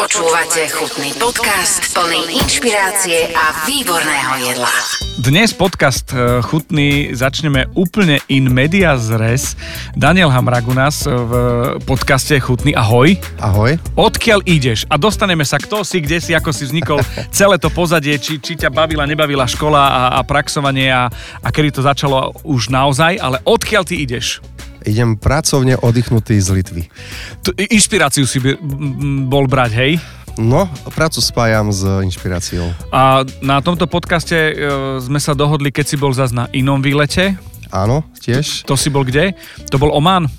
Počúvate chutný podcast plný inšpirácie a výborného jedla. Dnes podcast e, chutný začneme úplne in media res. Daniel Hamrag u nás v podcaste Chutný. Ahoj. Ahoj. Odkiaľ ideš? A dostaneme sa kto si, kde si, ako si vznikol celé to pozadie, či, či ťa bavila, nebavila škola a, a praxovanie a, a kedy to začalo už naozaj, ale odkiaľ ty ideš? Idem pracovne oddychnutý z Litvy. Tu, inšpiráciu si by, bol brať, hej? No, prácu spájam s inšpiráciou. A na tomto podcaste e, sme sa dohodli, keď si bol zase na inom výlete. Áno, tiež. To si bol kde? To bol Oman?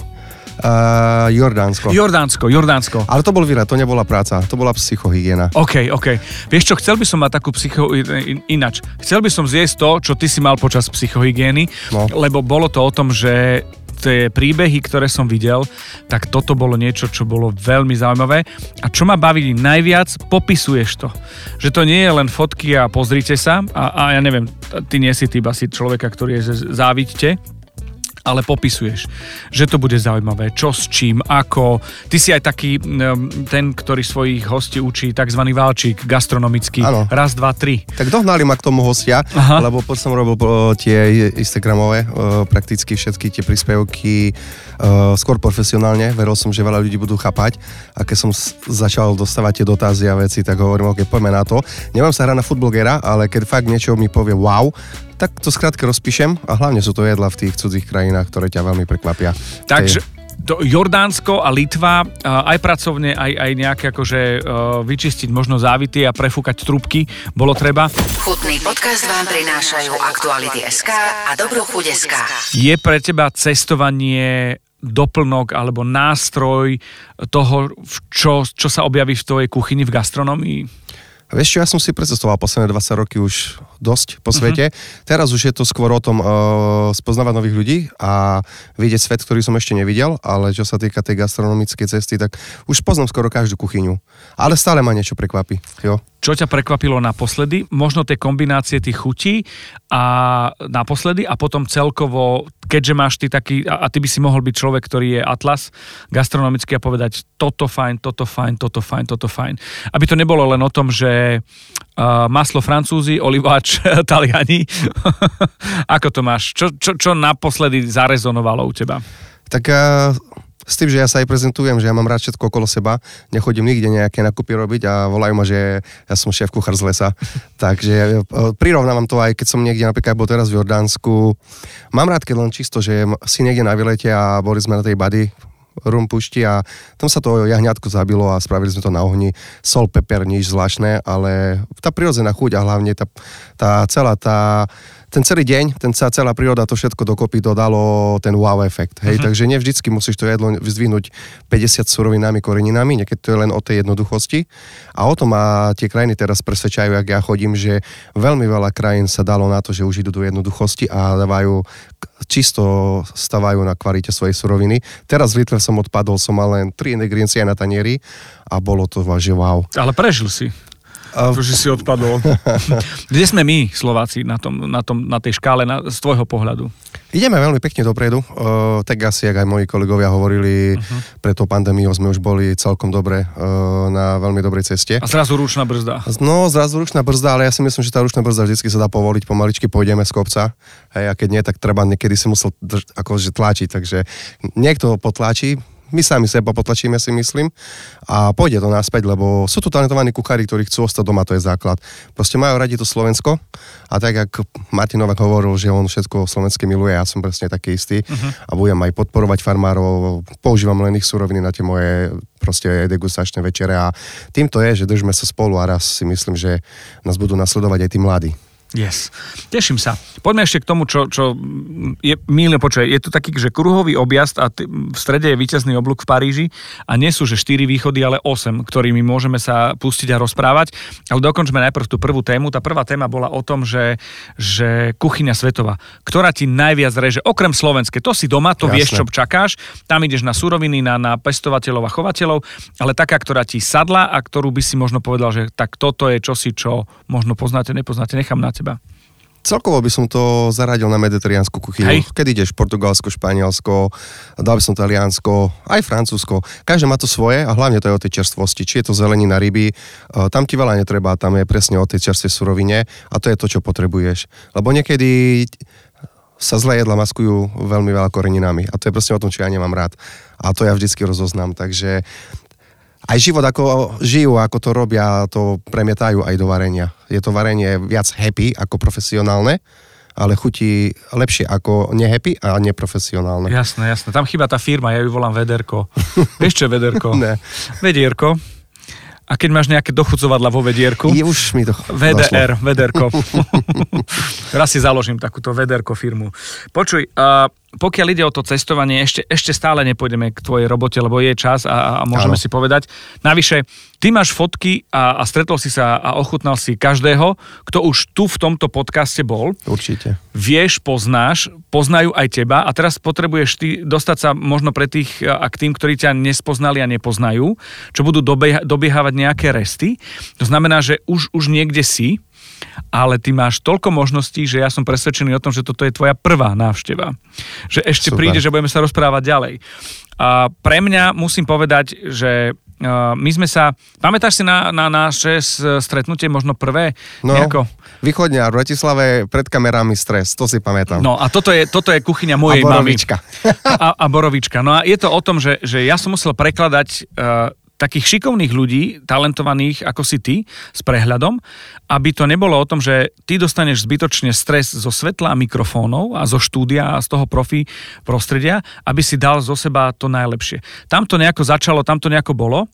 Uh, Jordánsko. Jordánsko, Jordánsko. Ale to bol výlet, to nebola práca, to bola psychohygiena. OK, OK. Vieš čo, chcel by som mať takú psycho... in- inač. Chcel by som zjesť to, čo ty si mal počas psychohygieny, No. lebo bolo to o tom, že tie príbehy, ktoré som videl, tak toto bolo niečo, čo bolo veľmi zaujímavé. A čo ma baví najviac, popisuješ to. Že to nie je len fotky a pozrite sa. A, a ja neviem, ty nie si typ asi človeka, ktorý je závidte, ale popisuješ, že to bude zaujímavé, čo s čím, ako. Ty si aj taký mm, ten, ktorý svojich hostí učí tzv. válčik gastronomický. Áno. Raz, dva, tri. Tak dohnali ma k tomu hostia, Aha. lebo potom som robil tie Instagramové, prakticky všetky tie príspevky o, skôr profesionálne. Veril som, že veľa ľudí budú chápať. A keď som s- začal dostávať tie dotazy a veci, tak hovorím, ok, poďme na to. Nemám sa hrať na futbolgera, ale keď fakt niečo mi povie wow, tak to skrátka rozpíšem a hlavne sú to jedla v tých cudzích krajinách, ktoré ťa veľmi prekvapia. Takže to Jordánsko a Litva a aj pracovne, aj, aj nejaké akože uh, vyčistiť možno závity a prefúkať trubky bolo treba. Chutný podcast vám prinášajú Aktuality SK a Dobrú chuť SK. Je pre teba cestovanie doplnok alebo nástroj toho, čo, čo sa objaví v tvojej kuchyni v gastronomii? A Vieš čo, ja som si precestoval posledné 20 roky už dosť po svete. Uh-huh. Teraz už je to skôr o tom uh, spoznávať nových ľudí a vidieť svet, ktorý som ešte nevidel, ale čo sa týka tej gastronomickej cesty, tak už poznám skoro každú kuchyňu. Ale stále ma niečo prekvapí. Jo. Čo ťa prekvapilo naposledy? Možno tie kombinácie tých chutí a naposledy a potom celkovo, keďže máš ty taký, a, a ty by si mohol byť človek, ktorý je atlas gastronomický a povedať toto fajn, toto fajn, toto fajn, toto fajn. Aby to nebolo len o tom, že uh, maslo francúzi, oliváč taliani. Ako to máš? Čo, čo, čo naposledy zarezonovalo u teba? Tak uh, s tým, že ja sa aj prezentujem, že ja mám rád všetko okolo seba, nechodím nikde nejaké nakupy robiť a volajú ma, že ja som šéf kuchár z lesa. Takže uh, prirovnávam to aj keď som niekde, napríklad bol teraz v Jordánsku. Mám rád, keď len čisto, že si niekde na vylete a boli sme na tej bady, rum pušti a tam sa to jahňatko zabilo a spravili sme to na ohni. Sol, peper, nič zvláštne, ale tá prirodzená chuť a hlavne tá, tá celá tá ten celý deň, ten celá, celá príroda, to všetko dokopy to dalo ten wow efekt. Hej, uh-huh. takže nie vždycky musíš to jedlo vyzdvihnúť 50 surovinami, koreninami, niekedy to je len o tej jednoduchosti. A o tom ma tie krajiny teraz presvedčajú, ak ja chodím, že veľmi veľa krajín sa dalo na to, že už idú do jednoduchosti a dávajú čisto stavajú na kvalite svojej suroviny. Teraz v Litve som odpadol, som mal len 3 ingrediencie na tanieri a bolo to že wow. Ale prežil si. A- To, že si odpadol. Kde sme my, Slováci, na, tom, na, tom, na tej škále, na, z tvojho pohľadu? Ideme veľmi pekne dopredu, uh, tak asi, jak aj moji kolegovia hovorili, uh-huh. pred tou pandémiou sme už boli celkom dobre uh, na veľmi dobrej ceste. A zrazu ručná brzda. No, zrazu ručná brzda, ale ja si myslím, že tá ručná brzda vždy sa dá povoliť, pomaličky pôjdeme z kopca. Hej, a keď nie, tak treba niekedy si musel drž- akože tlačiť, takže niekto potlačí, my sami seba potlačíme, si myslím, a pôjde to naspäť, lebo sú tu talentovaní kuchári, ktorí chcú ostať doma, to je základ. Proste majú radi to Slovensko a tak, ako Martin Novak hovoril, že on všetko slovenské miluje, ja som presne taký istý uh-huh. a budem aj podporovať farmárov, používam len ich suroviny na tie moje proste degustačné večere a týmto je, že držme sa spolu a raz si myslím, že nás budú nasledovať aj tí mladí. Yes. Teším sa. Poďme ešte k tomu, čo, čo je mýlne počuj. Je to taký, že kruhový objazd a t- v strede je víťazný oblúk v Paríži a nie sú, že 4 východy, ale 8, ktorými môžeme sa pustiť a rozprávať. Ale dokončme najprv tú prvú tému. Tá prvá téma bola o tom, že, že kuchyňa svetová, ktorá ti najviac reže, okrem slovenské, to si doma, to Jasné. vieš, čo čakáš, tam ideš na suroviny, na, na pestovateľov a chovateľov, ale taká, ktorá ti sadla a ktorú by si možno povedal, že tak toto je čosi, čo možno poznáte, nepoznáte, nechám na teba. Celkovo by som to zaradil na mediterránsku kuchyňu. Hej. Keď ideš Portugalsko, Španielsko, dal by som Taliansko, aj Francúzsko. Každé má to svoje a hlavne to je o tej čerstvosti. Či je to zelenina, ryby, eh, tam ti veľa netreba, tam je presne o tej čerstvej surovine a to je to, čo potrebuješ. Lebo niekedy sa zlé jedla maskujú veľmi veľa koreninami a to je presne o tom, čo ja nemám rád. A to ja vždycky rozoznám, takže aj život, ako žijú, ako to robia, to premietajú aj do varenia. Je to varenie viac happy ako profesionálne, ale chutí lepšie ako nehappy a neprofesionálne. Jasné, jasné. Tam chýba tá firma, ja ju volám Vederko. Vieš čo je Vederko? Ne. Vedierko. A keď máš nejaké dochucovadla vo vedierku, Je už mi to VDR, Vederko. Raz si založím takúto Vederko firmu. Počuj, uh, pokiaľ ide o to cestovanie, ešte, ešte stále nepôjdeme k tvojej robote, lebo je čas a, a môžeme Áno. si povedať. Navyše, ty máš fotky a, a stretol si sa a ochutnal si každého, kto už tu v tomto podcaste bol. Určite. Vieš, poznáš, poznajú aj teba a teraz potrebuješ ty dostať sa možno pre tých a k tým, ktorí ťa nespoznali a nepoznajú, čo budú dobieha, dobiehávať nejaké resty. To znamená, že už, už niekde si, ale ty máš toľko možností, že ja som presvedčený o tom, že toto je tvoja prvá návšteva. Že ešte Super. príde, že budeme sa rozprávať ďalej. A pre mňa musím povedať, že uh, my sme sa... Pamätáš si na, na naše stretnutie, možno prvé? No, Nejako? východňar v Bratislave pred kamerami stres, to si pamätám. No a toto je, toto je kuchyňa mojej a mamy. borovička. A, a borovička. No a je to o tom, že, že ja som musel prekladať uh, takých šikovných ľudí, talentovaných ako si ty, s prehľadom, aby to nebolo o tom, že ty dostaneš zbytočne stres zo svetla a mikrofónov a zo štúdia a z toho profi prostredia, aby si dal zo seba to najlepšie. Tam to nejako začalo, tam to nejako bolo.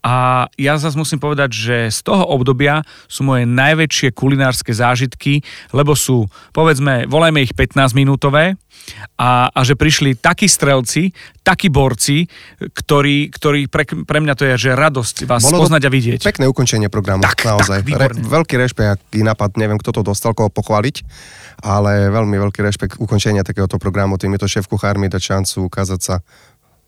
A ja zase musím povedať, že z toho obdobia sú moje najväčšie kulinárske zážitky, lebo sú, povedzme, volajme ich 15-minútové a, a že prišli takí strelci, takí borci, ktorí, ktorí pre, pre mňa to je, že radosť vás Bolo to spoznať a vidieť. Pekné ukončenie programu, Tak, naozaj. tak, výborné. veľký rešpekt, aký nápad, neviem, kto to dostal, koho pochváliť, ale veľmi veľký rešpekt ukončenia takéhoto programu, týmito šéf-kuchármi dať šancu ukázať sa.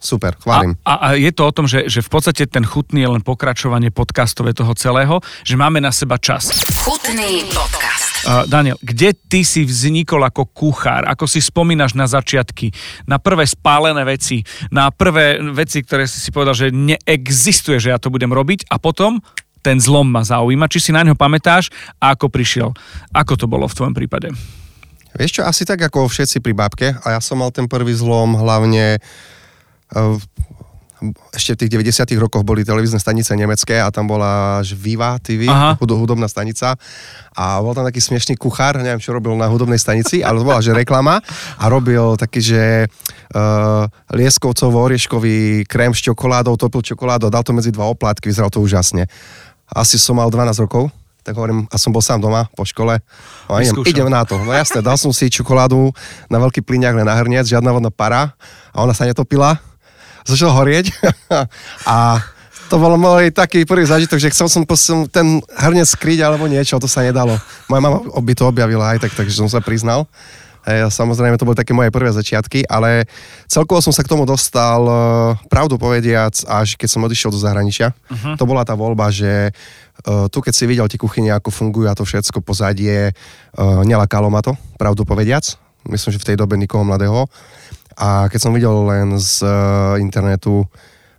Super, chválim. A, a, a je to o tom, že, že v podstate ten chutný je len pokračovanie podcastové toho celého, že máme na seba čas. Chutný podcast. Uh, Daniel, kde ty si vznikol ako kuchár? Ako si spomínaš na začiatky? Na prvé spálené veci? Na prvé veci, ktoré si si povedal, že neexistuje, že ja to budem robiť a potom ten zlom ma zaujíma. Či si na ňo pamätáš a ako prišiel? Ako to bolo v tvojom prípade? Vieš čo, asi tak ako všetci pri babke a ja som mal ten prvý zlom hlavne ešte v tých 90 rokoch boli televízne stanice nemecké a tam bola až Viva TV, Aha. hud- hudobná stanica a bol tam taký smiešný kuchár, neviem čo robil na hudobnej stanici, ale to bola že reklama a robil taký, že uh, lieskovcovo-orieškový krém s čokoládou, topil čokoládou, dal to medzi dva oplátky, vyzeralo to úžasne. Asi som mal 12 rokov, tak hovorím, a som bol sám doma po škole. No, idem, idem na to. No jasné, dal som si čokoládu na veľký plyňák, len na hrniec, žiadna vodná para a ona sa netopila. Začal horieť a to bol môj taký prvý zážitok, že chcel som ten hrniec skryť alebo niečo, to sa nedalo. Moja mama by to objavila aj tak, takže som sa priznal. E, samozrejme, to boli také moje prvé začiatky, ale celkovo som sa k tomu dostal, e, pravdu povediac, až keď som odišiel do zahraničia. Uh-huh. To bola tá voľba, že e, tu keď si videl tie kuchyne, ako fungujú a to všetko pozadie, e, nelakalo ma to, pravdu povediac. Myslím, že v tej dobe nikoho mladého. A keď som videl len z e, internetu,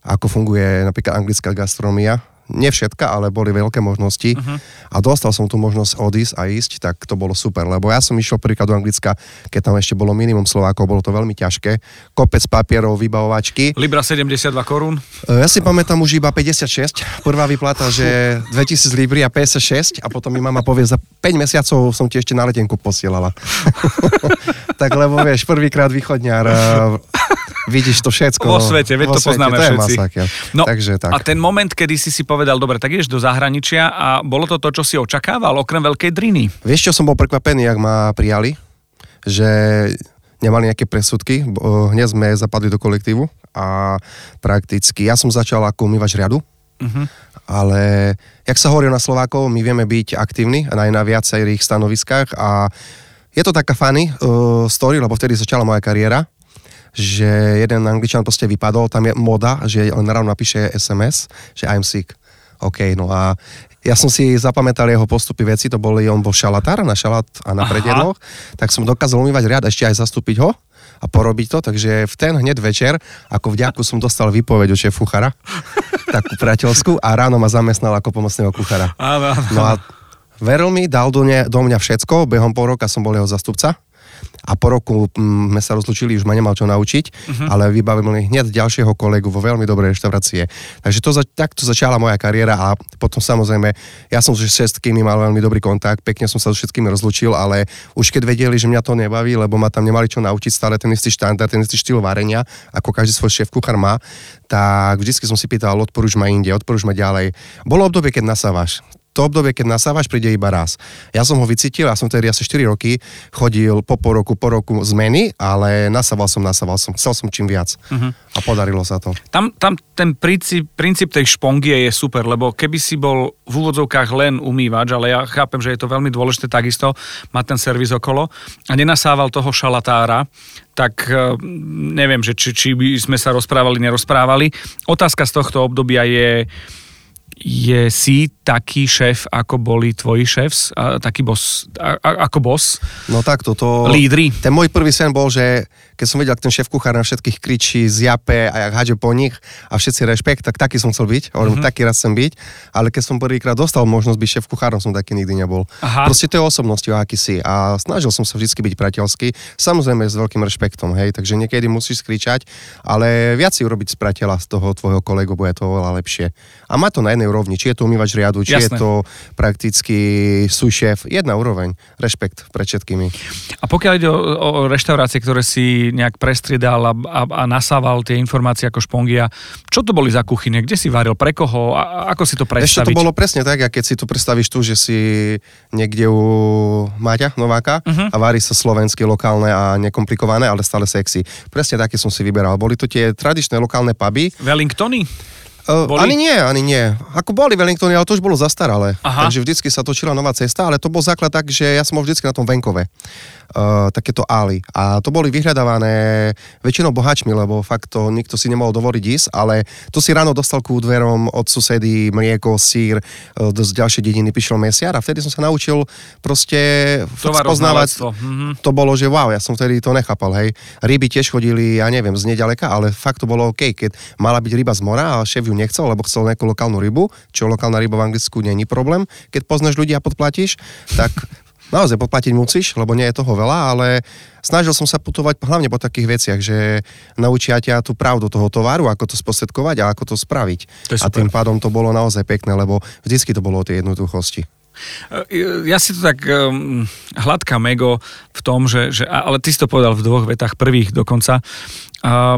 ako funguje napríklad anglická gastronomia, nie všetka, ale boli veľké možnosti uh-huh. a dostal som tú možnosť odísť a ísť, tak to bolo super, lebo ja som išiel prvýkrát do Anglicka, keď tam ešte bolo minimum Slovákov, bolo to veľmi ťažké, kopec papierov, vybavovačky. Libra 72 korún. E, Ja si pamätám už iba 56, prvá vyplata, že 2000 libry a 56 a potom mi mama povie, za 5 mesiacov som ti ešte na letenku posielala. tak lebo vieš, prvýkrát východňar, e, vidíš to všetko. Vo svete, veď vo to poznáme to všetci. No, Takže tak. A ten moment, kedy si si povedal, dobre, tak ideš do zahraničia a bolo to to, čo si očakával, okrem veľkej driny. Vieš čo, som bol prekvapený, jak ma prijali, že nemali nejaké presudky, bo- hneď sme zapadli do kolektívu a prakticky, ja som začal ako umývač riadu, Mhm. ale jak sa hovorí na Slovákov, my vieme byť aktívni aj na viacerých stanoviskách a je to taká funny uh, story, lebo vtedy začala moja kariéra, že jeden angličan proste vypadol, tam je moda, že len ráno napíše SMS, že I'm sick. OK, no a ja som si zapamätal jeho postupy veci, to boli, on bol šalatár na šalát a na predjedloch, tak som dokázal umývať riad a ešte aj zastúpiť ho a porobiť to, takže v ten hneď večer, ako vďaku som dostal výpoveď od šéf kuchára, takú priateľskú a ráno ma zamestnal ako pomocného kuchára. No a veril mi, dal do, ne, do mňa všetko, behom pol roka som bol jeho zastupca a po roku mm, sme sa rozlučili, už ma nemal čo naučiť, uh-huh. ale vybavil mi hneď ďalšieho kolegu vo veľmi dobrej reštaurácie. Takže to takto začala moja kariéra a potom samozrejme, ja som s všetkými mal veľmi dobrý kontakt, pekne som sa so všetkými rozlučil, ale už keď vedeli, že mňa to nebaví, lebo ma tam nemali čo naučiť, stále ten istý štandard, ten istý štýl varenia, ako každý svoj šéf kuchár má, tak vždy som si pýtal, odporúč ma inde, odporúč ma ďalej. Bolo obdobie, keď nasávaš to obdobie, keď nasávaš, príde iba raz. Ja som ho vycítil, ja som tedy asi 4 roky chodil po po roku, po roku zmeny, ale nasával som, nasával som, chcel som čím viac. Uh-huh. A podarilo sa to. Tam, tam ten princíp, princíp tej špongie je super, lebo keby si bol v úvodzovkách len umývač, ale ja chápem, že je to veľmi dôležité takisto mať ten servis okolo a nenasával toho šalatára, tak eh, neviem, že či, či by sme sa rozprávali, nerozprávali. Otázka z tohto obdobia je, je si taký šéf, ako boli tvoji šéfs, a, taký boss, a, a, ako boss? No tak toto... Lídry. Ten môj prvý sen bol, že keď som videl, ak ten šéf kuchár na všetkých kričí, zjape a jak hádže po nich a všetci rešpekt, tak taký som chcel byť, hovorím, mm-hmm. taký raz chcem byť, ale keď som prvýkrát dostal možnosť byť šéf kuchárom, som taký nikdy nebol. Aha. Proste to je osobnosťou, aký si a snažil som sa vždy byť priateľský, samozrejme s veľkým rešpektom, hej, takže niekedy musíš skričať, ale viac si urobiť z priateľa z toho tvojho kolegu, bude to oveľa lepšie. A má to na jednej úrovni, či je to umývač riadu, či Jasné. je to prakticky súšéf, jedna úroveň, rešpekt pred všetkými. A pokiaľ ide o, o reštaurácie, ktoré si nejak prestriedal a, a, a nasával tie informácie ako špongia. Čo to boli za kuchyne? Kde si varil? Pre koho? A, ako si to predstaviť? Ešte to bolo presne tak, keď si tu predstavíš tu, že si niekde u Maťa Nováka uh-huh. a varí sa slovenské, lokálne a nekomplikované, ale stále sexy. Presne také som si vyberal. Boli to tie tradičné lokálne puby. Wellingtony? Uh, ani nie, ani nie. Ako boli Wellingtony, ale to už bolo zastaralé. Aha. Takže vždycky sa točila nová cesta, ale to bol základ tak, že ja som bol vždycky na tom venkove uh, takéto ály. A to boli vyhľadávané väčšinou bohačmi, lebo fakt to nikto si nemohol dovoliť ísť, ale to si ráno dostal ku dverom od susedy mlieko, sír, uh, z ďalšej dediny prišiel mesiar a vtedy som sa naučil proste spoznávať. Mm-hmm. To bolo, že wow, ja som vtedy to nechápal, hej. Ryby tiež chodili, ja neviem, z nedaleka, ale fakt to bolo OK, keď mala byť ryba z mora a šéf ju nechcel, lebo chcel nejakú lokálnu rybu, čo lokálna ryba v Anglicku není problém, keď poznáš ľudí a podplatíš, tak naozaj poplatiť musíš, lebo nie je toho veľa, ale snažil som sa putovať hlavne po takých veciach, že naučia ťa tú pravdu toho tovaru, ako to spostredkovať a ako to spraviť. To a tým pádom to bolo naozaj pekné, lebo vždycky to bolo o tej jednoduchosti. E, ja si to tak um, hladkám ego v tom, že, že, ale ty si to povedal v dvoch vetách, prvých dokonca. Uh,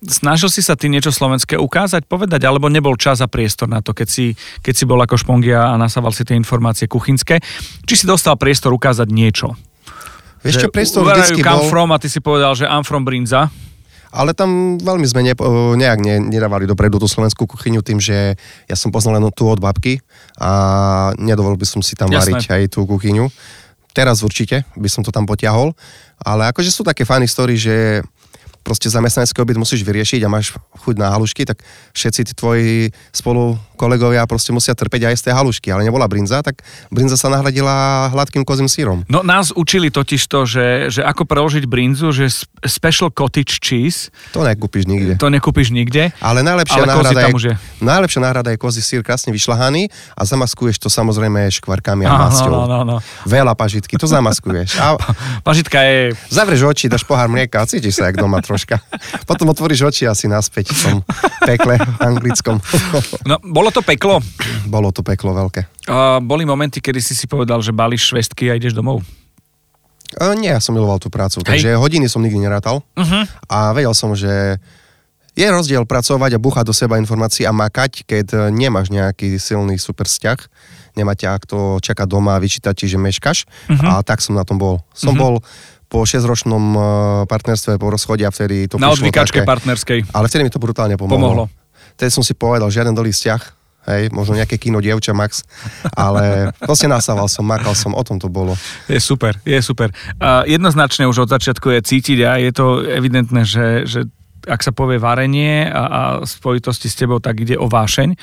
Snažil si sa ty niečo slovenské ukázať, povedať, alebo nebol čas a priestor na to, keď si, keď si bol ako špongia a nasával si tie informácie kuchynské? Či si dostal priestor ukázať niečo? Vieš čo, priestor vždycky bol... from a ty si povedal, že I'm from Brinza. Ale tam veľmi sme ne, nejak ne, nedávali dopredu tú slovenskú kuchyňu tým, že ja som poznal len tú od babky a nedovolil by som si tam Jasné. variť aj tú kuchyňu. Teraz určite by som to tam potiahol, ale akože sú také fajné story, že proste zamestnanecký obyt musíš vyriešiť a máš chuť na halušky, tak všetci tí tvoji spolu kolegovia proste musia trpeť aj z tej halušky, ale nebola brinza, tak brinza sa nahradila hladkým kozím sírom. No nás učili totiž to, že, že ako preložiť brinzu, že special cottage cheese. To nekúpiš nikde. To nekúpiš nikde. Ale najlepšia, ale náhrada, je, je. najlepšia náhrada je kozí sír krásne vyšľahaný a zamaskuješ to samozrejme škvarkami a masťou. No, no, no, no. Veľa pažitky, to zamaskuješ. A... Pažitka je... Zavrieš oči, dáš pohár mlieka a cítiš sa jak doma troška. Potom otvoríš oči asi naspäť v tom pekle anglickom. no, bolo to peklo? Bolo to peklo veľké. A boli momenty, kedy si si povedal, že balíš švestky a ideš domov? A nie, ja som miloval tú prácu, Hej. takže hodiny som nikdy nerátal uh-huh. a vedel som, že je rozdiel pracovať a búchať do seba informácií a makať, keď nemáš nejaký silný super vzťah, nemá ťa kto čaká doma a vyčítať ti, že meškaš uh-huh. a tak som na tom bol. Som uh-huh. bol po 6-ročnom e, partnerstve po rozchode a vtedy to Na odvykačke partnerskej. Ale vtedy mi to brutálne pomohlo. pomohlo. Vtedy som si povedal, žiaden dolý vzťah, hej, možno nejaké kino dievča Max, ale proste nasával som, makal som, o tom to bolo. Je super, je super. Uh, jednoznačne už od začiatku je cítiť a je to evidentné, že, že ak sa povie varenie a, a spojitosti s tebou, tak ide o vášeň.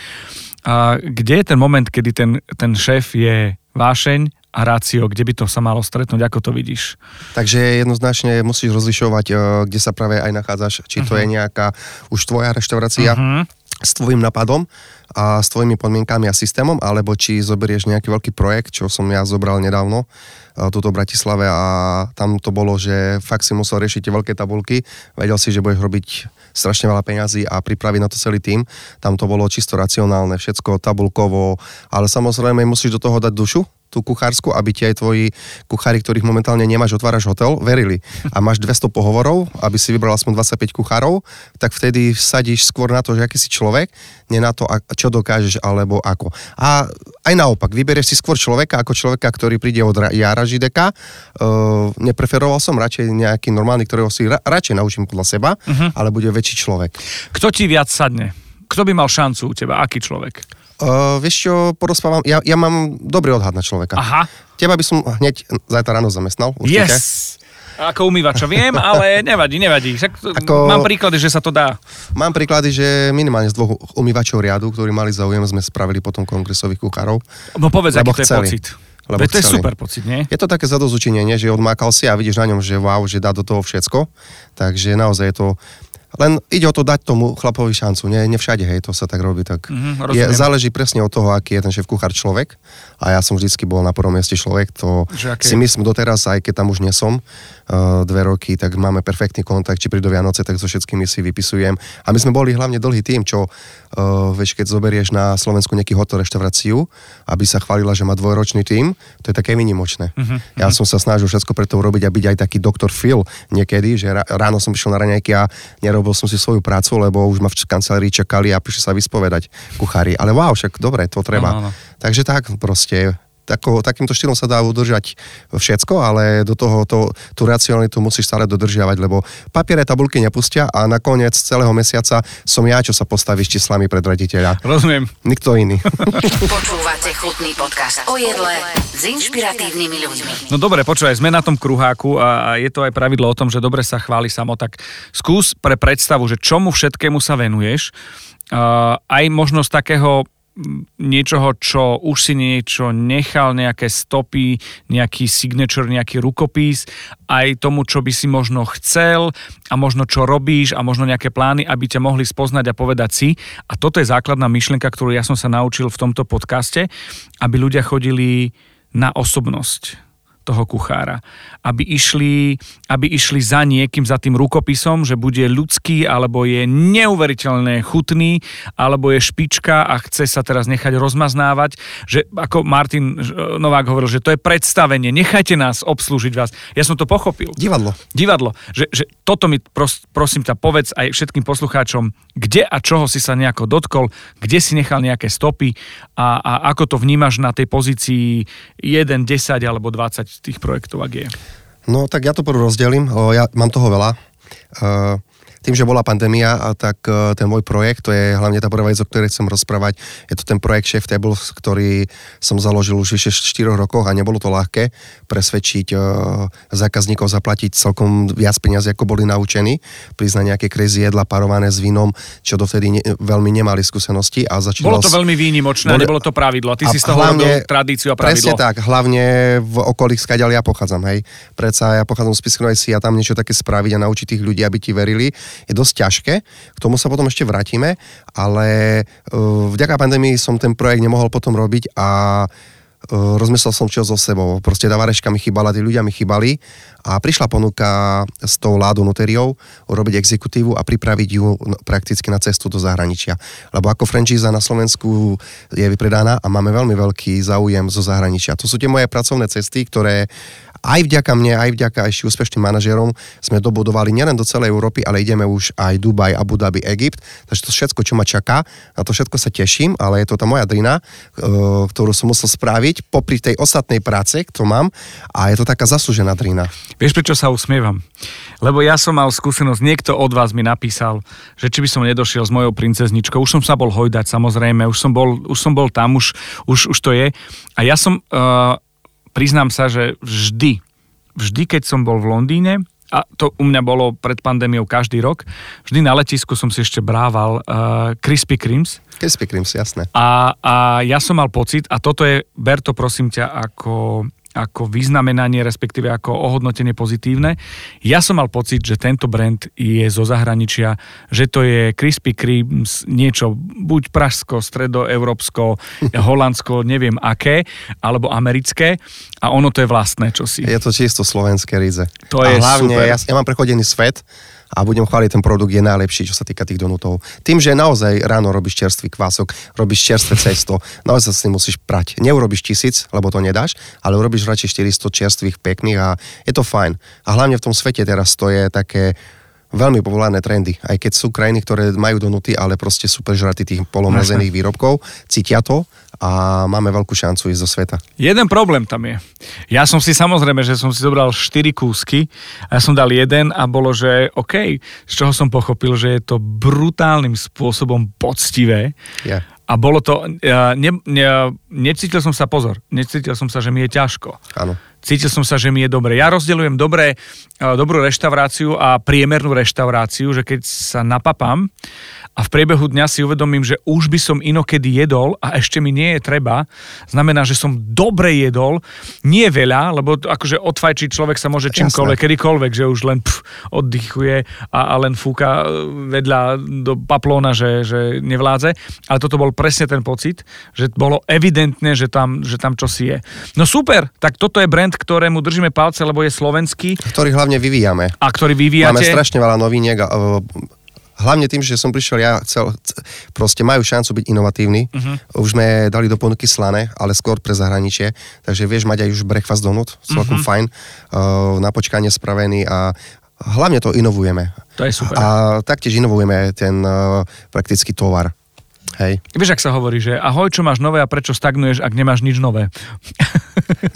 A kde je ten moment, kedy ten, ten šéf je vášeň a rácio, kde by to sa malo stretnúť, ako to vidíš? Takže jednoznačne musíš rozlišovať, e, kde sa práve aj nachádzaš, či to uh-huh. je nejaká už tvoja reštaurácia uh-huh. S tvojim napadom a s tvojimi podmienkami a systémom, alebo či zoberieš nejaký veľký projekt, čo som ja zobral nedávno, e, túto v Bratislave a tam to bolo, že fakt si musel riešiť tie veľké tabulky, vedel si, že budeš robiť strašne veľa peňazí a pripraviť na to celý tým. Tam to bolo čisto racionálne, všetko tabulkovo, ale samozrejme musíš do toho dať dušu, tú kuchársku, aby ti aj tvoji kuchári, ktorých momentálne nemáš, otváraš hotel, verili. A máš 200 pohovorov, aby si vybral aspoň 25 kuchárov, tak vtedy sadíš skôr na to, že aký si človek, nie na to, čo dokážeš alebo ako. A aj naopak, vyberieš si skôr človeka ako človeka, ktorý príde od Jara Žideka. Uh, nepreferoval som radšej nejaký normálny, ktorého si ra- radšej naučím podľa seba, uh-huh. ale bude väčší človek. Kto ti viac sadne? Kto by mal šancu u teba? Aký človek? Uh, vieš čo, porozprávam, ja, ja mám dobrý odhad na človeka. Aha. Teba by som hneď zajtra ráno zamestnal, určite. Yes! Ako umývača viem, ale nevadí, nevadí. Však Ako... Mám príklady, že sa to dá. Mám príklady, že minimálne z dvoch umývačov riadu, ktorí mali záujem, sme spravili potom kongresových kuchárov. No povedz, aký to je pocit. Lebo to je super pocit, nie? Je to také zadozučinenie, že odmákal si a vidíš na ňom, že wow, že dá do toho všetko. Takže naozaj je to len ide o to dať tomu chlapovi šancu. Nie, nie všade, hej, to sa tak robí. Tak mm-hmm, je, záleží presne od toho, aký je ten šéf kuchár človek. A ja som vždycky bol na prvom mieste človek. To si myslím doteraz, aj keď tam už nesom uh, dve roky, tak máme perfektný kontakt. Či prídu Vianoce, tak so všetkými si vypisujem. A my sme boli hlavne dlhý tým, čo uh, vieš, keď zoberieš na Slovensku nejaký hotel reštauráciu, aby sa chválila, že má dvojročný tým, to je také minimočné. Mm-hmm. Ja som sa snažil všetko pre to urobiť a byť aj taký doktor Phil niekedy, že ráno som prišiel na raňajky a nerobil som si svoju prácu, lebo už ma v kancelárii čakali a prišli sa vyspovedať kuchári. Ale wow, však dobre, to treba. No, no, no. Takže tak proste tako, takýmto štýlom sa dá udržať všetko, ale do toho to, tú racionalitu musíš stále dodržiavať, lebo papiere tabulky nepustia a nakoniec celého mesiaca som ja, čo sa postaví s číslami pred rediteľa. Rozumiem. Nikto iný. Počúvate chutný podcast o jedle s inšpiratívnymi ľuďmi. No dobre, počúvaj, sme na tom kruháku a je to aj pravidlo o tom, že dobre sa chváli samo, tak skús pre predstavu, že čomu všetkému sa venuješ, uh, aj možnosť takého niečoho, čo už si niečo nechal, nejaké stopy, nejaký signature, nejaký rukopis, aj tomu, čo by si možno chcel a možno čo robíš a možno nejaké plány, aby ťa mohli spoznať a povedať si. A toto je základná myšlienka, ktorú ja som sa naučil v tomto podcaste, aby ľudia chodili na osobnosť toho kuchára. Aby išli, aby išli za niekým, za tým rukopisom, že bude ľudský, alebo je neuveriteľne chutný, alebo je špička a chce sa teraz nechať rozmaznávať. Že ako Martin Novák hovoril, že to je predstavenie, nechajte nás obslúžiť vás. Ja som to pochopil. Divadlo. Divadlo. Že, že toto mi pros, prosím ťa povedz aj všetkým poslucháčom, kde a čoho si sa nejako dotkol, kde si nechal nejaké stopy a, a ako to vnímaš na tej pozícii 1, 10 alebo 20 tých projektov, ak je? No tak ja to prvú rozdelím, ja mám toho veľa. Tým, že bola pandémia, tak e, ten môj projekt, to je hlavne tá prvá vec, o ktorej chcem rozprávať, je to ten projekt Chef Tables, ktorý som založil už vyše 4 rokoch a nebolo to ľahké presvedčiť uh, zákazníkov zaplatiť celkom viac peniazy, ako boli naučení, prísť na nejaké crazy jedla parované s vínom, čo dovtedy ne, veľmi nemali skúsenosti. A začalo bolo to veľmi výnimočné, boli, nebolo to pravidlo. A ty a si z toho hlavne, tradíciu a pravidlo. Presne tak, hlavne v okolí, skáďal ja pochádzam, hej. Predsa ja pochádzam z si a tam niečo také spraviť a naučiť tých ľudí, aby ti verili je dosť ťažké. K tomu sa potom ešte vrátime, ale uh, vďaka pandémii som ten projekt nemohol potom robiť a uh, rozmyslel som čo so sebou. Proste tá vareška mi chýbala, tí ľudia mi chýbali a prišla ponuka s tou Ládou Notériou urobiť exekutívu a pripraviť ju prakticky na cestu do zahraničia. Lebo ako franchíza na Slovensku je vypredaná a máme veľmi veľký záujem zo zahraničia. To sú tie moje pracovné cesty, ktoré aj vďaka mne, aj vďaka ešte úspešným manažerom sme dobudovali nielen do celej Európy, ale ideme už aj Dubaj, Abu Dhabi, Egypt. Takže to všetko, čo ma čaká, na to všetko sa teším, ale je to tá moja drina, e, ktorú som musel spraviť popri tej ostatnej práce, ktorú mám a je to taká zaslúžená drina. Vieš, prečo sa usmievam? Lebo ja som mal skúsenosť, niekto od vás mi napísal, že či by som nedošiel s mojou princezničkou. Už som sa bol hojdať, samozrejme, už som bol, už som bol tam, už, už, už to je. A ja som, uh, priznám sa, že vždy, vždy, keď som bol v Londýne a to u mňa bolo pred pandémiou každý rok, vždy na letisku som si ešte brával uh, Krispy Kremes. Krispy Kremes, jasné. A, a ja som mal pocit, a toto je, ber to prosím ťa ako ako vyznamenanie, respektíve ako ohodnotenie pozitívne. Ja som mal pocit, že tento brand je zo zahraničia, že to je Krispy Kreme, niečo buď pražsko, stredoeurópsko, holandsko, neviem aké, alebo americké a ono to je vlastné čosi. Je to čisto slovenské ríze. To a je hlavne, super. Ja, ja mám prechodený svet a budem chváliť ten produkt, je najlepší, čo sa týka tých donutov. Tým, že naozaj ráno robíš čerstvý kvások, robíš čerstvé cesto, naozaj sa s tým musíš prať. Neurobiš tisíc, lebo to nedáš, ale urobíš radšej 400 čerstvých, pekných a je to fajn. A hlavne v tom svete teraz to je také veľmi populárne trendy. Aj keď sú krajiny, ktoré majú donuty, ale proste sú prežratí tých polomrazených výrobkov, cítia to a máme veľkú šancu ísť do sveta. Jeden problém tam je. Ja som si samozrejme, že som si zobral 4 kúsky a ja som dal jeden a bolo, že OK, z čoho som pochopil, že je to brutálnym spôsobom poctivé. Yeah. A bolo to, ne, ne, necítil som sa, pozor, necítil som sa, že mi je ťažko. Áno. Cítil som sa, že mi je dobre. Ja rozdeľujem dobré, eh, dobrú reštauráciu a priemernú reštauráciu, že keď sa napapám a v priebehu dňa si uvedomím, že už by som inokedy jedol a ešte mi nie je treba, znamená, že som dobre jedol, nie veľa, lebo akože odfajčiť človek sa môže čímkoľvek, kedykoľvek, že už len pf, oddychuje a, a len fúka eh, vedľa do paplóna, že, že nevládze. Ale toto bol presne ten pocit, že bolo evidentné, že tam, že tam čosi je. No super, tak toto je brand, ktorému držíme palce, lebo je slovenský Ktorý hlavne vyvíjame. a ktorý vyvíjate. Máme strašne veľa noviniek uh, hlavne tým, že som prišiel ja, chcel, c- proste majú šancu byť inovatívni. Uh-huh. Už sme dali do ponuky slané, ale skôr pre zahraničie, takže vieš mať aj už breakfast donut, celkom uh-huh. fajn, uh, na počkanie spravený a hlavne to inovujeme. To je super. A taktiež inovujeme ten uh, praktický tovar. Hej. Vieš, ak sa hovorí, že ahoj, čo máš nové a prečo stagnuješ, ak nemáš nič nové.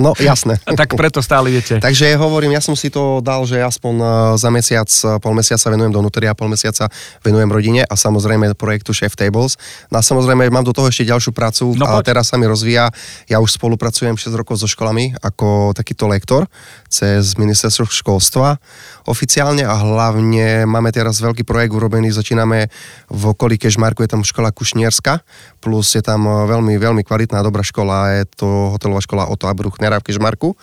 No jasné. A tak preto stále idete. Takže hovorím, ja som si to dal, že aspoň eh, za mesiac, eh, pol mesiaca venujem do Nutria, pol mesiaca venujem rodine a samozrejme projektu Chef Tables. No a samozrejme mám do toho ešte ďalšiu prácu No a poď. teraz sa mi rozvíja. Ja už spolupracujem 6 rokov so školami ako takýto lektor cez ministerstvo školstva oficiálne a hlavne máme teraz veľký projekt urobený, začíname v okolí Kežmarku, je tam škola Kušnierska, plus je tam eh, veľmi, veľmi kvalitná, dobrá škola, je to hotelová škola Otto a Bruchnera v Kežmarku.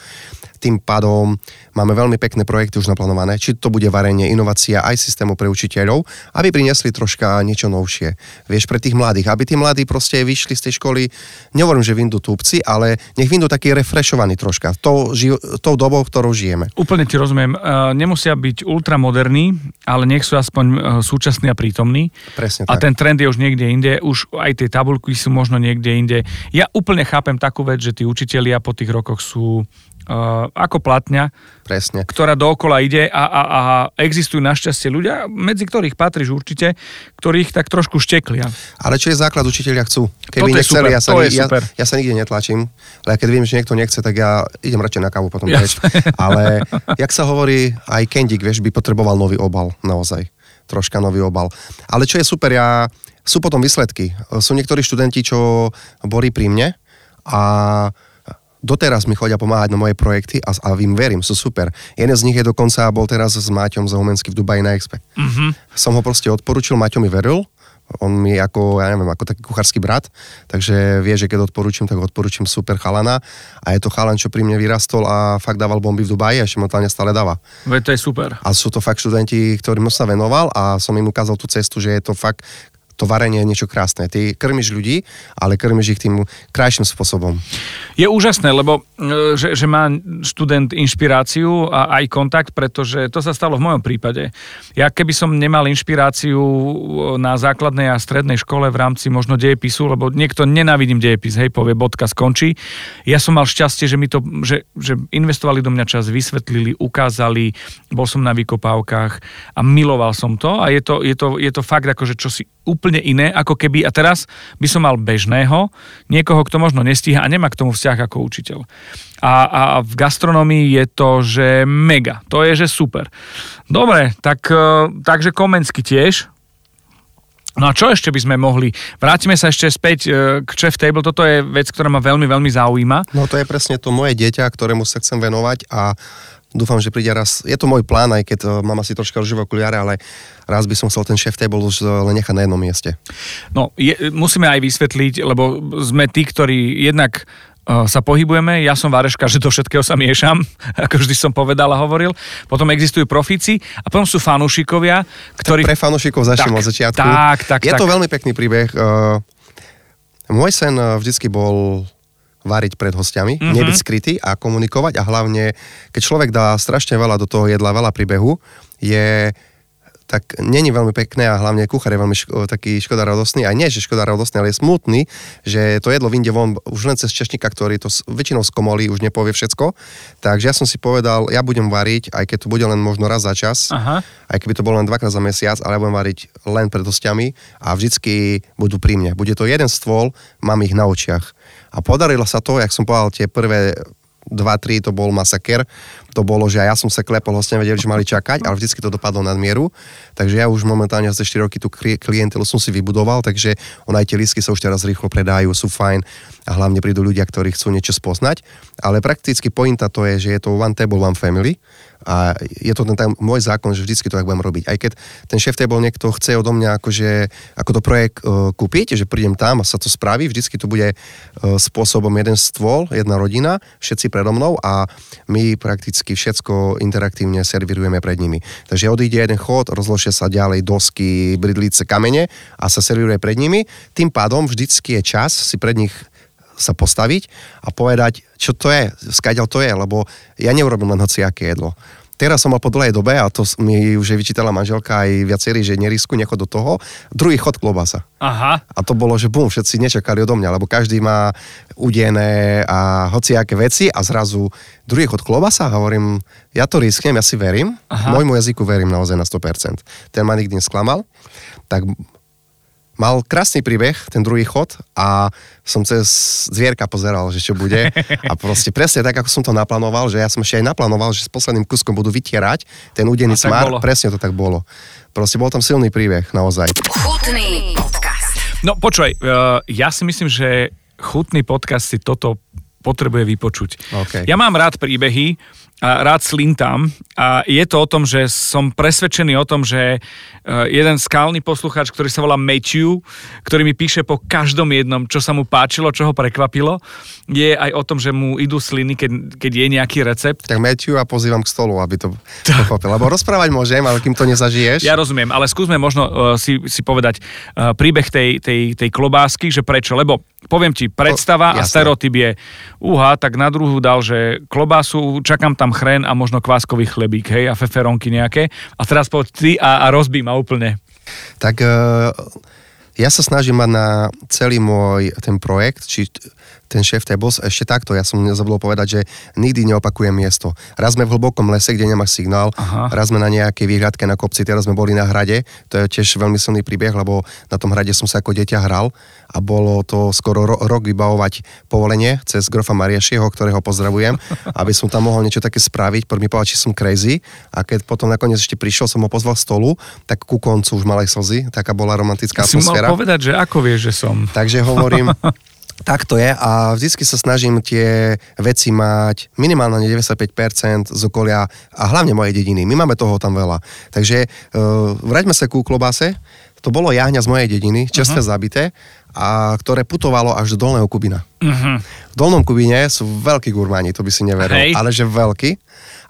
Tým pádom máme veľmi pekné projekty už naplánované, či to bude varenie, inovácia aj systému pre učiteľov, aby priniesli troška niečo novšie. Vieš, pre tých mladých, aby tí mladí proste vyšli z tej školy, nehovorím, že vyndú túpci, ale nech vyndú taký refreshovaný troška, tou, ži- tou dobou, ktorou žijeme. Úplne ti rozumiem. Uh, nemusia byť ultramoderní, ale nech sú aspoň uh, súčasní a prítomní. Presne A tak. ten trend je už niekde inde, už aj tie tabulky sú možno niekde inde. Ja úplne chápem takú vec, že tí učitelia po tých rokoch sú uh, ako platňa, Presne. ktorá dookola ide a, a, a existujú našťastie ľudia, medzi ktorých patríš určite, ktorých tak trošku šteklia. Ale čo je základ, učiteľia chcú. Toto Keby je nechceli, super, ja, sa, ni- ja, ja sa nikde netlačím, ale keď viem, že niekto nechce, tak ja idem radšej na kávu potom preč. Jasné. Ale jak sa hovorí, aj Kendik, vieš, by potreboval nový obal, naozaj. Troška nový obal. Ale čo je super, ja, sú potom výsledky. Sú niektorí študenti, čo boli pri mne a doteraz mi chodia pomáhať na moje projekty a, a im verím, sú super. Jeden z nich je dokonca, bol teraz s Máťom z Humensky v Dubaji na Expe. Mm-hmm. Som ho proste odporučil, Maťo mi veril, on mi ako, ja neviem, ako taký kuchársky brat, takže vie, že keď odporúčim, tak odporúčim super chalana a je to chalan, čo pri mne vyrastol a fakt dával bomby v Dubaji a ešte momentálne stále dáva. Veď to je super. A sú to fakt študenti, ktorým sa venoval a som im ukázal tú cestu, že je to fakt to varenie je niečo krásne. Ty krmiš ľudí, ale krmiš ich tým krajším spôsobom. Je úžasné, lebo e, že, že má študent inšpiráciu a aj kontakt, pretože to sa stalo v mojom prípade. Ja keby som nemal inšpiráciu na základnej a strednej škole v rámci možno dejepisu, lebo niekto nenávidím dejepis, hej, povie bodka, skončí. Ja som mal šťastie, že mi to, že, že investovali do mňa čas, vysvetlili, ukázali, bol som na vykopávkach a miloval som to a je to, je to, je to fakt akože čosi úplne iné, ako keby, a teraz by som mal bežného, niekoho, kto možno nestíha a nemá k tomu vzťah ako učiteľ. A, a v gastronomii je to, že mega, to je, že super. Dobre, tak, e, takže Komensky tiež, No a čo ešte by sme mohli? Vrátime sa ešte späť e, k Chef Table. Toto je vec, ktorá ma veľmi, veľmi zaujíma. No to je presne to moje dieťa, ktorému sa chcem venovať a dúfam, že príde raz, je to môj plán, aj keď uh, mám asi troška živé okuliare, ale raz by som chcel ten chef table už uh, len nechať na jednom mieste. No, je, musíme aj vysvetliť, lebo sme tí, ktorí jednak uh, sa pohybujeme, ja som Vareška, že do všetkého sa miešam, ako vždy som povedal a hovoril. Potom existujú profíci a potom sú fanúšikovia, ktorí... Tak pre fanúšikov začnem od začiatku. tak, tak, Je tak. to veľmi pekný príbeh. Môj sen vždycky bol variť pred hostiami, Mhm. mm-hmm. nebyť skrytý a komunikovať a hlavne, keď človek dá strašne veľa do toho jedla, veľa príbehu, je tak není veľmi pekné a hlavne kuchár je veľmi ško- taký škoda radostný. A nie, že škoda radostný, ale je smutný, že to jedlo vyjde von už len cez češníka, ktorý to väčšinou skomolí, už nepovie všetko. Takže ja som si povedal, ja budem variť, aj keď to bude len možno raz za čas, Aha. aj keby to bolo len dvakrát za mesiac, ale ja budem variť len pred hostiami a vždycky budú pri mne. Bude to jeden stôl, mám ich na očiach. A podarilo sa to, jak som povedal, tie prvé 2-3 to bol masaker. To bolo, že ja som sa klepol, hostia vedeli, že mali čakať, ale vždycky to dopadlo nad mieru. Takže ja už momentálne za 4 roky tú kli- klientelu som si vybudoval, takže on aj tie lístky sa už teraz rýchlo predajú, sú fajn a hlavne prídu ľudia, ktorí chcú niečo spoznať. Ale prakticky pointa to je, že je to one table, one family a je to ten tam môj zákon, že vždycky to tak budem robiť. Aj keď ten chef table niekto chce odo mňa akože, ako to projekt uh, kúpiť, že prídem tam a sa to spraví, vždycky to bude uh, spôsobom jeden stôl, jedna rodina, všetci predo mnou a my prakticky všetko interaktívne servírujeme pred nimi. Takže odíde jeden chod, rozložia sa ďalej dosky, bridlice, kamene a sa servíruje pred nimi. Tým pádom vždycky je čas si pred nich sa postaviť a povedať, čo to je, skáďal to je, lebo ja neurobím len hociaké jedlo. Teraz som mal po dlhej dobe, a to mi už je vyčítala manželka aj viacerí, že nerisku, nechod do toho. Druhý chod klobasa. Aha. A to bolo, že bum, všetci nečakali odo mňa, lebo každý má udené a hociaké veci a zrazu druhý chod klobasa hovorím, ja to risknem, ja si verím, Aha. môjmu jazyku verím naozaj na 100%. Ten ma nikdy nesklamal, tak mal krásny príbeh, ten druhý chod a som cez zvierka pozeral, že čo bude a proste presne tak, ako som to naplánoval, že ja som ešte aj naplánoval, že s posledným kuskom budú vytierať ten tak smar, bolo. presne to tak bolo. Proste bol tam silný príbeh, naozaj. Chutný podcast. No počúvaj, uh, ja si myslím, že chutný podcast si toto potrebuje vypočuť. OK. Ja mám rád príbehy, a rád slintám a je to o tom, že som presvedčený o tom, že eh, jeden skalný poslucháč, ktorý sa volá Matthew, ktorý mi píše po každom jednom, čo sa mu páčilo, čo ho prekvapilo, je aj o tom, že mu idú sliny, keď, keď je nejaký recept. Tak Matthew a pozývam k stolu, aby to pochopil. Lebo rozprávať môžem, ale kým to nezažiješ. Ja rozumiem, ale skúsme možno uh, si, si povedať uh, príbeh tej, tej, tej klobásky, že prečo, lebo poviem ti, predstava a jasné. stereotyp je, uha, tak na druhú dal, že klobásu, čakám tam chren a možno kváskový chlebík, hej, a feferonky nejaké. A teraz poď ty a, a rozbí ma úplne. Tak eh, ja sa snažím mať na celý môj ten projekt, či ten šéf tables, ešte takto, ja som nezabudol povedať, že nikdy neopakujem miesto. Raz sme v hlbokom lese, kde nemá signál, Aha. raz sme na nejakej výhľadke na kopci, teraz sme boli na hrade, to je tiež veľmi silný príbeh, lebo na tom hrade som sa ako dieťa hral a bolo to skoro ro- rok vybavovať povolenie cez grofa Mariašieho, ktorého pozdravujem, aby som tam mohol niečo také spraviť, poď mi povedal, či som crazy a keď potom nakoniec ešte prišiel, som ho pozval stolu, tak ku koncu už malé slzy, taká bola romantická Si mal atmosféra. povedať, že ako vieš, že som. Takže hovorím, tak to je a vždycky sa snažím tie veci mať minimálne 95% z okolia a hlavne mojej dediny. My máme toho tam veľa. Takže uh, vráťme sa ku klobase. To bolo jahňa z mojej dediny, čerstvé uh-huh. zabité, a ktoré putovalo až do Dolného Kubina. Uh-huh. V Dolnom Kubine sú veľkí gurmáni, to by si neveril, Hej. ale že veľký.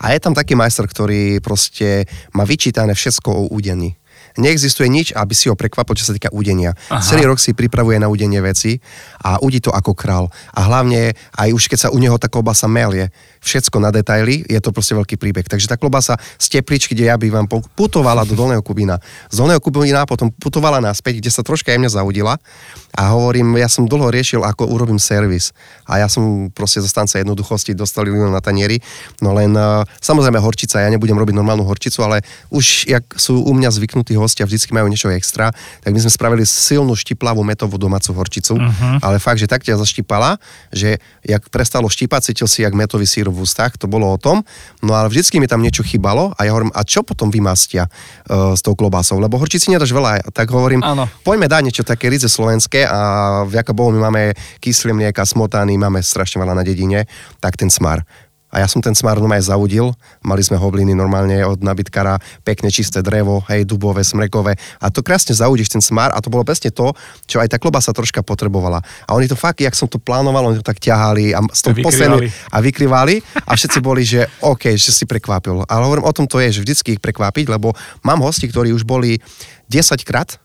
A je tam taký majster, ktorý proste má vyčítané všetko o údení. Neexistuje nič, aby si ho prekvapil, čo sa týka údenia. Aha. Celý rok si pripravuje na údenie veci a udí to ako král. A hlavne aj už keď sa u neho tá klobasa melie, všetko na detaily, je to proste veľký príbeh. Takže tá klobasa z tepličky, kde ja bývam, po- putovala do Dolného Kubína. Z Dolného Kubína potom putovala naspäť, kde sa troška jemne zaudila a hovorím, ja som dlho riešil, ako urobím servis. A ja som proste zastanca jednoduchosti dostali len na tanieri. No len uh, samozrejme horčica, ja nebudem robiť normálnu horčicu, ale už jak sú u mňa zvyknutí hostia, vždycky majú niečo extra, tak my sme spravili silnú štiplavú metovú domácu horčicu. Uh-huh. Ale fakt, že tak ťa zaštipala, že jak prestalo štípať, cítil si jak metový sír v ústach, to bolo o tom. No ale vždycky mi tam niečo chýbalo a ja hovorím, a čo potom vymastia uh, s tou klobásou? Lebo horčici nedáš veľa, tak hovorím, Áno. poďme dať niečo také rize slovenské a vďaka Bohu my máme kyslé mlieka, smotany, máme strašne veľa na dedine, tak ten smar. A ja som ten smár normálne zaudil. Mali sme hobliny normálne od nabytkara, pekne čisté drevo, hej, dubové, smrekové. A to krásne zaudíš ten smár a to bolo presne to, čo aj tá klobasa troška potrebovala. A oni to fakt, jak som to plánoval, oni to tak ťahali a s tou Vykrývali. a vykrývali a všetci boli, že OK, že si prekvapil. Ale hovorím o tom to je, že vždycky ich prekvapiť, lebo mám hosti, ktorí už boli 10 krát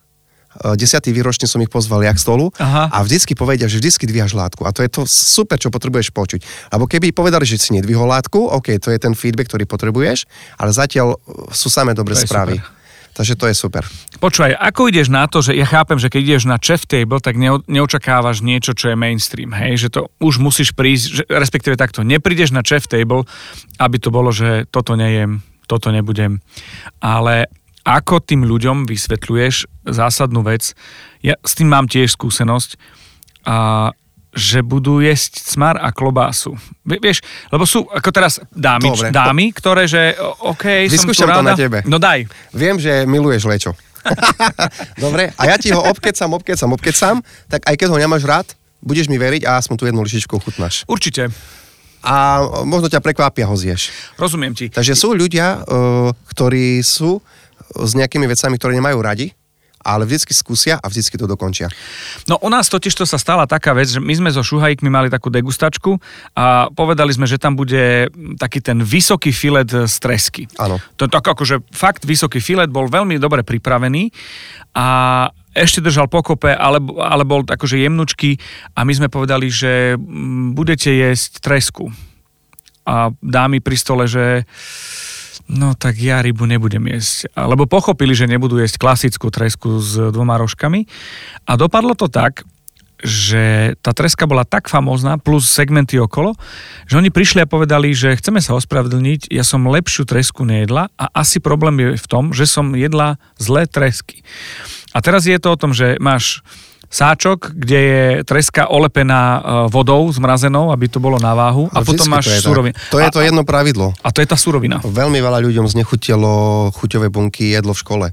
Eh, desiatý výročne som ich pozval jak stolu Aha. a vždycky povedia, že vždycky dvíhaš látku. A to je to super, čo potrebuješ počuť. Lebo keby povedali, že si nedvihol látku, OK, to je ten feedback, ktorý potrebuješ, ale zatiaľ eh, sú samé dobré správy. super. Takže to je super. Počúvaj, ako ideš na to, že ja chápem, že keď ideš na chef table, tak neo, neočakávaš niečo, čo je mainstream, hej, že to už musíš prísť, že, respektíve takto, neprídeš na chef table, aby to bolo, že toto nejem, toto nebudem, ale ako tým ľuďom vysvetľuješ zásadnú vec, ja s tým mám tiež skúsenosť, a že budú jesť cmar a klobásu. Vie- Vieš, lebo sú ako teraz dámy, Dobre. dámy ktoré, že OK, som tu Vyskúšam to na tebe. No daj. Viem, že miluješ lečo. Dobre, a ja ti ho obkecam, obkecam, obkecam, tak aj keď ho nemáš rád, budeš mi veriť a aspoň tú jednu lyžičku chutnáš. Určite. A možno ťa prekvapia, ho zješ. Rozumiem ti. Takže sú ľudia, uh, ktorí sú s nejakými vecami, ktoré nemajú radi, ale vždycky skúsia a vždycky to dokončia. No u nás totiž to sa stala taká vec, že my sme so šuhajkmi mali takú degustačku a povedali sme, že tam bude taký ten vysoký filet z tresky. Áno. To je tak akože fakt vysoký filet, bol veľmi dobre pripravený a ešte držal pokope, ale, ale bol akože jemnučký a my sme povedali, že mm, budete jesť tresku. A dámy pri stole, že no tak ja rybu nebudem jesť. Lebo pochopili, že nebudú jesť klasickú tresku s dvoma rožkami. A dopadlo to tak, že tá treska bola tak famózna, plus segmenty okolo, že oni prišli a povedali, že chceme sa ospravedlniť, ja som lepšiu tresku nejedla a asi problém je v tom, že som jedla zlé tresky. A teraz je to o tom, že máš sáčok, kde je treska olepená e, vodou zmrazenou, aby to bolo na váhu a, potom vždycky máš to surovinu. To je a, to jedno pravidlo. a to je tá surovina. Veľmi veľa ľuďom znechutilo chuťové bunky jedlo v škole.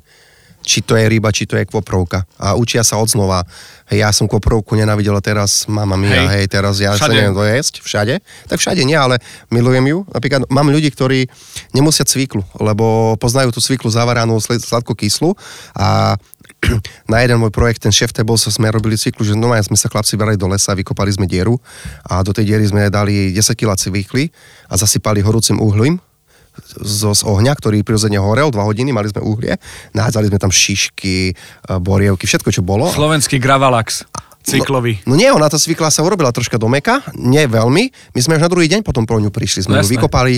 Či to je ryba, či to je kvoprovka. A učia sa od znova. Hej, ja som kvoprovku nenavidela teraz, mama mia, Hej. hej, teraz ja Všade. sa neviem to jesť, všade. Tak všade nie, ale milujem ju. Napríklad mám ľudí, ktorí nemusia cviklu, lebo poznajú tú cviklu zavaranú sladko-kyslú a na jeden môj projekt, ten table, sa sme robili cyklu, že normálne sme sa chlapci brali do lesa, vykopali sme dieru a do tej diery sme dali 10 kg cvikly a zasypali horúcim uhlím zo, z ohňa, ktorý prirodzene horel, 2 hodiny, mali sme uhlie, nahádzali sme tam šišky, e, borievky, všetko, čo bolo. Slovenský Gravalax, cyklový. No, no nie, ona tá cvikla sa urobila troška do meka, nie veľmi. My sme už na druhý deň potom pro ňu prišli. Sme No ju jasné. vykopali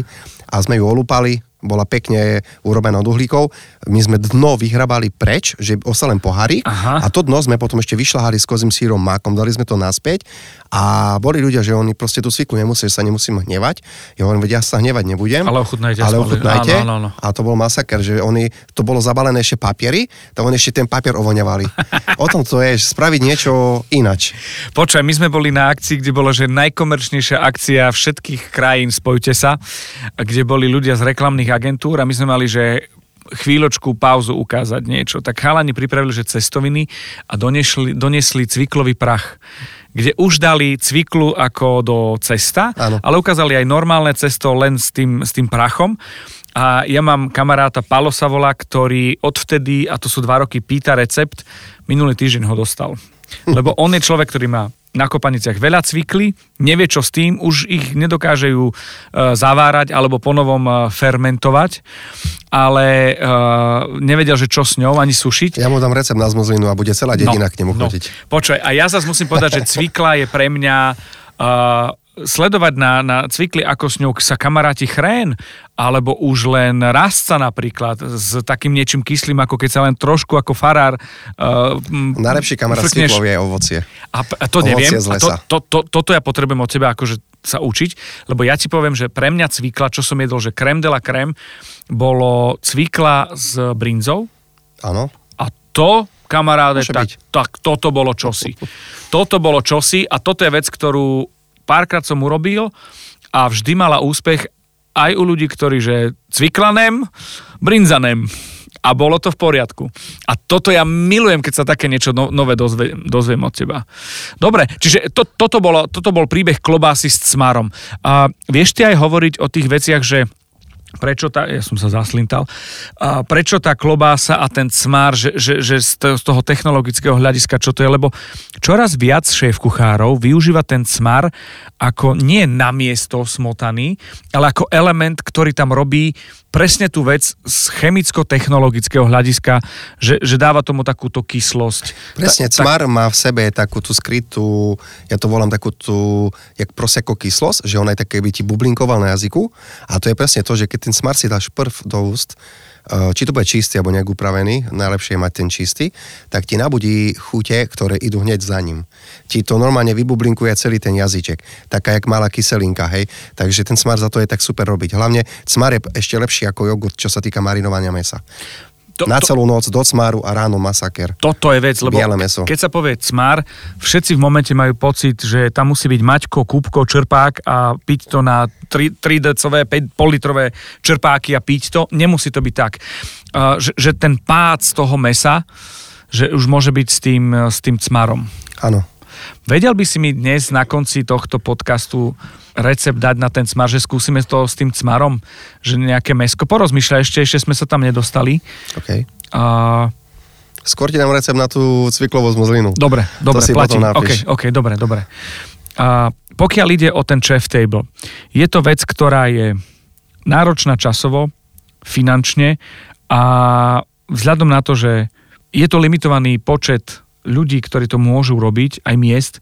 a sme ju olúpali. Bola pekne urobená od uhlíkov. My sme dno vyhrabali preč, že ostal len pohárik. Aha. A to dno sme potom ešte vyšľahali s kozím sírom mákom, dali sme to naspäť. A boli ľudia, že oni proste tú cviklu nemuseli, že sa nemusím hnevať. Ja hovorím, ja sa hnevať nebudem. Ale ochutnajte Ale ochutnajte. Áno, áno, áno. A to bol masaker, že oni, to bolo zabalené ešte papiery, tak oni ešte ten papier ovoňavali. o tom to je, spraviť niečo inač. Počkaj, my sme boli na akcii, kde bolo, že najkomerčnejšia akcia všetkých krajín, spojte sa, kde boli ľudia z reklamných agentúr a my sme mali, že chvíľočku pauzu ukázať niečo. Tak chalani pripravili, že cestoviny a donesli, donesli cviklový prach kde už dali cviklu ako do cesta, Áno. ale ukázali aj normálne cesto len s tým, s tým prachom. A ja mám kamaráta Palo Savola, ktorý odvtedy, a to sú dva roky, pýta recept, minulý týždeň ho dostal. Lebo on je človek, ktorý má na kopaniciach veľa cvikly, nevie čo s tým, už ich nedokáže ju e, zavárať alebo ponovom e, fermentovať, ale e, nevedel, že čo s ňou, ani sušiť. Ja mu dám recept na zmrzlinu a bude celá dedina k nemu chodiť. Počkaj, a ja zase musím povedať, že cvikla je pre mňa uh, sledovať na, na cvikli, ako s ňou sa kamaráti chrén, alebo už len rastca napríklad s takým niečím kyslým, ako keď sa len trošku ako farár uh, Najlepší kamarát s cviklou je ovocie. A, a to Ovocie neviem. A to, to, to, toto ja potrebujem od teba akože sa učiť, lebo ja ti poviem, že pre mňa cvikla, čo som jedol, že krem de la krem, bolo cvikla s brinzou, Áno. a to, kamaráde, tak, tak toto bolo čosi. Toto bolo čosi a toto je vec, ktorú párkrát som urobil a vždy mala úspech aj u ľudí, ktorí, že cviklanem, brinzanem. a bolo to v poriadku. A toto ja milujem, keď sa také niečo no, nové dozve, dozviem od teba. Dobre, čiže to, toto, bolo, toto bol príbeh klobásy s cmarom. A vieš ty aj hovoriť o tých veciach, že prečo tá, ja som sa zaslintal, a prečo tá klobása a ten cmár, že, že, že z toho technologického hľadiska, čo to je, lebo čoraz viac šéf kuchárov využíva ten cmar ako nie na miesto smotaný, ale ako element, ktorý tam robí presne tú vec z chemicko-technologického hľadiska, že, že dáva tomu takúto kyslosť. Presne, Ta, cmar má v sebe takú tú skrytú, ja to volám takú tú, jak proseko kyslosť, že ona je také, by ti bublinkoval na jazyku a to je presne to, že keď ten cmar si dáš prv do úst, či to bude čistý alebo nejak upravený, najlepšie je mať ten čistý, tak ti nabudí chute, ktoré idú hneď za ním. Ti to normálne vybublinkuje celý ten jazyček, taká jak malá kyselinka, hej. Takže ten smar za to je tak super robiť. Hlavne smar je ešte lepší ako jogurt, čo sa týka marinovania mesa. To, na celú noc do cmáru a ráno masaker. Toto je vec, lebo meso. keď sa povie cmár, všetci v momente majú pocit, že tam musí byť Maťko, Kúbko, čerpák a piť to na 3, 3 decové, 5 politrové čerpáky a piť to. Nemusí to byť tak. Že, že ten pád z toho mesa, že už môže byť s tým, s tým cmarom. Áno. Vedel by si mi dnes na konci tohto podcastu recept dať na ten cmar, že skúsime to s tým cmarom, že nejaké mesko. Porozmýšľaj ešte, ešte sme sa tam nedostali. OK. A... Skôr ti dám recept na tú cviklovú zmozlinu. Dobre, dobre, platím. OK, OK, dobre, dobre. A pokiaľ ide o ten chef table, je to vec, ktorá je náročná časovo, finančne a vzhľadom na to, že je to limitovaný počet ľudí, ktorí to môžu robiť, aj miest,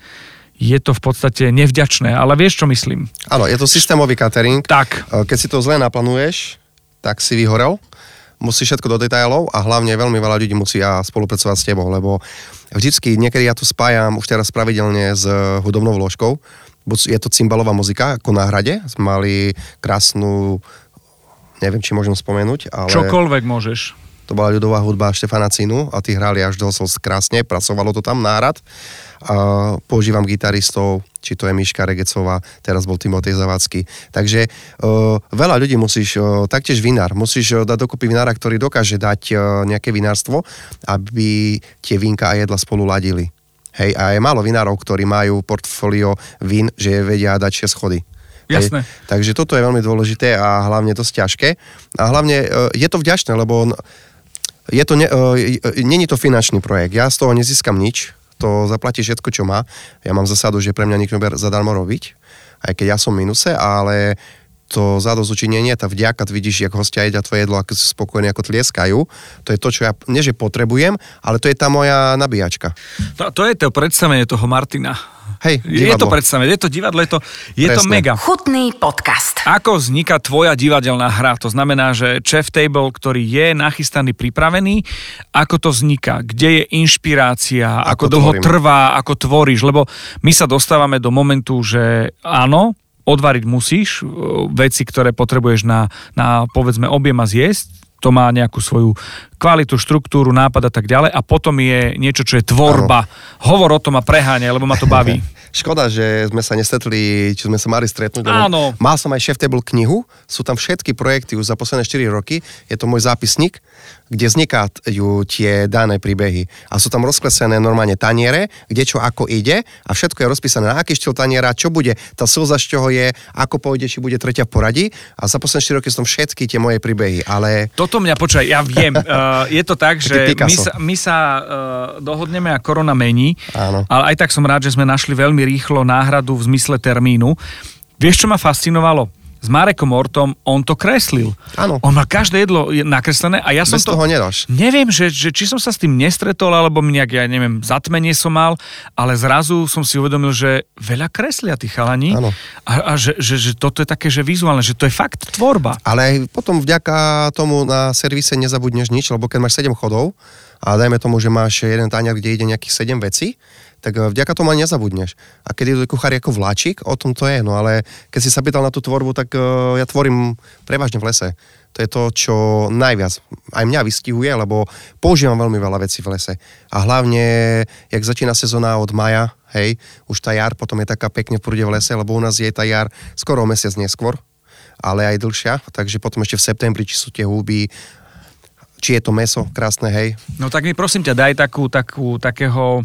je to v podstate nevďačné, ale vieš, čo myslím? Áno, je to systémový catering. Tak. E, keď si to zle naplánuješ, tak si vyhorel. Musíš všetko do detailov a hlavne veľmi veľa ľudí musí spolupracovať s tebou, lebo vždycky, niekedy ja to spájam už teraz pravidelne s hudobnou vložkou. Je to cymbalová muzika, ako na hrade. Mali krásnu, neviem, či môžem spomenúť, ale... Čokoľvek môžeš. To bola ľudová hudba Štefana Cinu a tí hrali až dosť krásne, pracovalo to tam nárad. A používam gitaristov, či to je Miška Regecová, teraz bol Timotej Zavacký. Takže uh, veľa ľudí musíš, uh, taktiež vinár, musíš uh, dať dokopy vinára, ktorý dokáže dať uh, nejaké vinárstvo, aby tie vínka a jedla spolu ladili. Hej, a je málo vinárov, ktorí majú portfólio vín, že vedia dať 6 schody. Jasné. Hej. Takže toto je veľmi dôležité a hlavne dosť ťažké. A hlavne je to vďačné, lebo je to, ne, uh, není to finančný projekt, ja z toho nezískam nič, to zaplatí všetko, čo má. Ja mám zasadu, že pre mňa nikto zadarmo robiť, aj keď ja som minuse, ale to zadozučinenie, tá vďaka, vidíš, ako hostia jedia tvoje jedlo, ako sú spokojní, ako tlieskajú. To je to, čo ja, nie že potrebujem, ale to je tá moja nabíjačka. To, to je to predstavenie toho Martina Hej, divadlo. Je to predstavené, je to divadlo, je to, je to mega. Chutný podcast. Ako vzniká tvoja divadelná hra? To znamená, že Chef Table, ktorý je nachystaný, pripravený, ako to vzniká? Kde je inšpirácia? Ako, ako dlho tvorím. trvá? Ako tvoríš? Lebo my sa dostávame do momentu, že áno, odvariť musíš veci, ktoré potrebuješ na, na povedzme objem a zjesť, to má nejakú svoju kvalitu, štruktúru, nápad a tak ďalej a potom je niečo, čo je tvorba. Ano. Hovor o tom a preháňa, lebo ma to baví. Škoda, že sme sa nestretli, či sme sa mali stretnúť. Áno. Mal som aj Chef Table knihu, sú tam všetky projekty už za posledné 4 roky, je to môj zápisník kde vznikajú tie dané príbehy. A sú tam rozklesené normálne taniere, kde čo ako ide a všetko je rozpísané na aký štýl taniera, čo bude, tá slza z čoho je, ako pôjde, či bude tretia v poradí. A za posledné 4 roky som všetky tie moje príbehy, ale... Toto mňa počúvaj, ja viem. uh, je to tak, že my sa, my sa uh, dohodneme a korona mení, Áno. ale aj tak som rád, že sme našli veľmi rýchlo náhradu v zmysle termínu. Vieš, čo ma fascinovalo? S Marekom Ortom, on to kreslil. Áno. On má každé jedlo nakreslené a ja som Bez to... toho nedáš. Neviem, že, že, či som sa s tým nestretol, alebo mi nejak, ja neviem, zatmenie som mal, ale zrazu som si uvedomil, že veľa kreslia tí chalani Áno. a, a že, že, že toto je také, že vizuálne, že to je fakt tvorba. Ale potom vďaka tomu na servise nezabudneš nič, lebo keď máš 7 chodov a dajme tomu, že máš jeden tanier, kde ide nejakých 7 vecí, tak eh, vďaka tomu ani nezabudneš. A keď je kuchári ako vláčik, o tom to je, no ale keď si sa pýtal na tú tvorbu, tak uh, ja tvorím prevažne v lese. To je to, čo najviac aj mňa vystihuje, lebo používam veľmi veľa vecí v lese. A hlavne, jak začína sezóna od maja, hej, už tá jar potom je taká pekne v prúde v lese, lebo u nás je tá jar skoro mesiac neskôr, ale aj dlhšia, takže potom ešte v septembri, či sú tie húby, či je to meso, krásne, hej. No tak mi prosím ťa, daj takú, takú, takého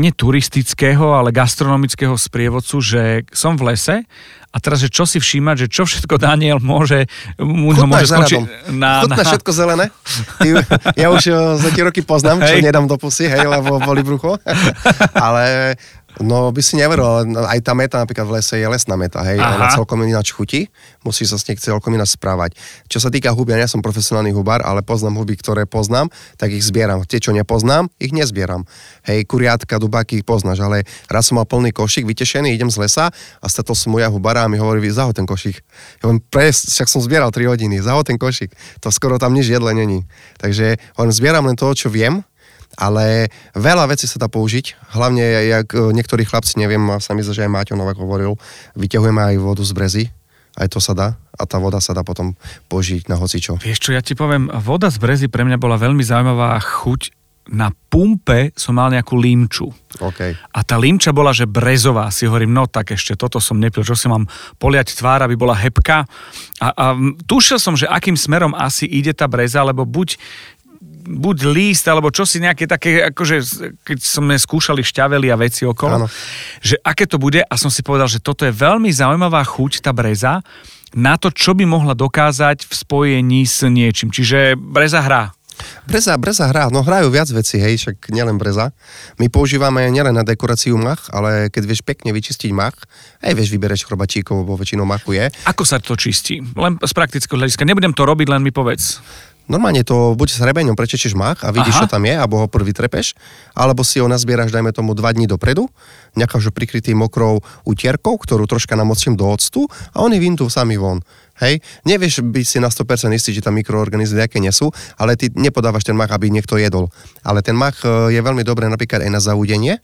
neturistického, ale gastronomického sprievodcu, že som v lese a teraz, že čo si všímať, že čo všetko Daniel môže, mu ho môže skončiť na, na... všetko zelené. Ty, ja už eh, za tie roky poznám, čo hej. nedám do pusy, hej, lebo boli brucho. Ale No by si neveril, ale aj tá meta napríklad v lese je lesná meta, hej, Aha. ona celkom ináč chutí, musí sa s nej celkom ináč správať. Čo sa týka huby, ja nie som profesionálny hubár, ale poznám huby, ktoré poznám, tak ich zbieram. Tie, čo nepoznám, ich nezbieram. Hej, kuriatka, dubáky poznáš, ale raz som mal plný košík, vytešený, idem z lesa a stretol som moja hubara a mi hovorí, zahod ten košík. Ja hovorím, pres, však som zbieral 3 hodiny, zahod ten košík. To skoro tam nič jedle není. Takže hovorím, zbieram len toho, čo viem, ale veľa vecí sa dá použiť, hlavne jak e, niektorí chlapci, neviem, sa mi že aj Máťo Novak hovoril, vyťahujeme aj vodu z brezy, aj to sa dá a tá voda sa dá potom použiť na hocičo. Vieš čo, ja ti poviem, voda z brezy pre mňa bola veľmi zaujímavá chuť na pumpe som mal nejakú límču. Okay. A tá límča bola, že brezová. Si hovorím, no tak ešte toto som nepil, čo si mám poliať tvár, aby bola hebka. A, a tušil som, že akým smerom asi ide tá breza, lebo buď buď líst, alebo čo si nejaké také, akože keď sme skúšali šťavely a veci okolo, ano. že aké to bude a som si povedal, že toto je veľmi zaujímavá chuť, tá breza, na to, čo by mohla dokázať v spojení s niečím. Čiže breza hrá. Breza, breza hrá, no hrajú viac veci, hej, však nielen breza. My používame nielen na dekoráciu mach, ale keď vieš pekne vyčistiť mach, aj vieš vybereš chrobačíkov, bo väčšinou machu je. Ako sa to čistí? Len z praktického hľadiska. Nebudem to robiť, len mi povedz. Normálne to buď s hrebeňom prečečieš mach a vidíš, Aha. čo tam je, alebo ho prvý trepeš, alebo si ho nazbieraš, dajme tomu, dva dní dopredu, necháš ho prikrytý mokrou utierkou, ktorú troška namočím do octu a oni vyjdú sami von. Hej, nevieš byť si na 100% istý, že tam mikroorganizmy nejaké nesú, ale ty nepodávaš ten mach, aby niekto jedol. Ale ten mach e, je veľmi dobré napríklad aj na zaúdenie,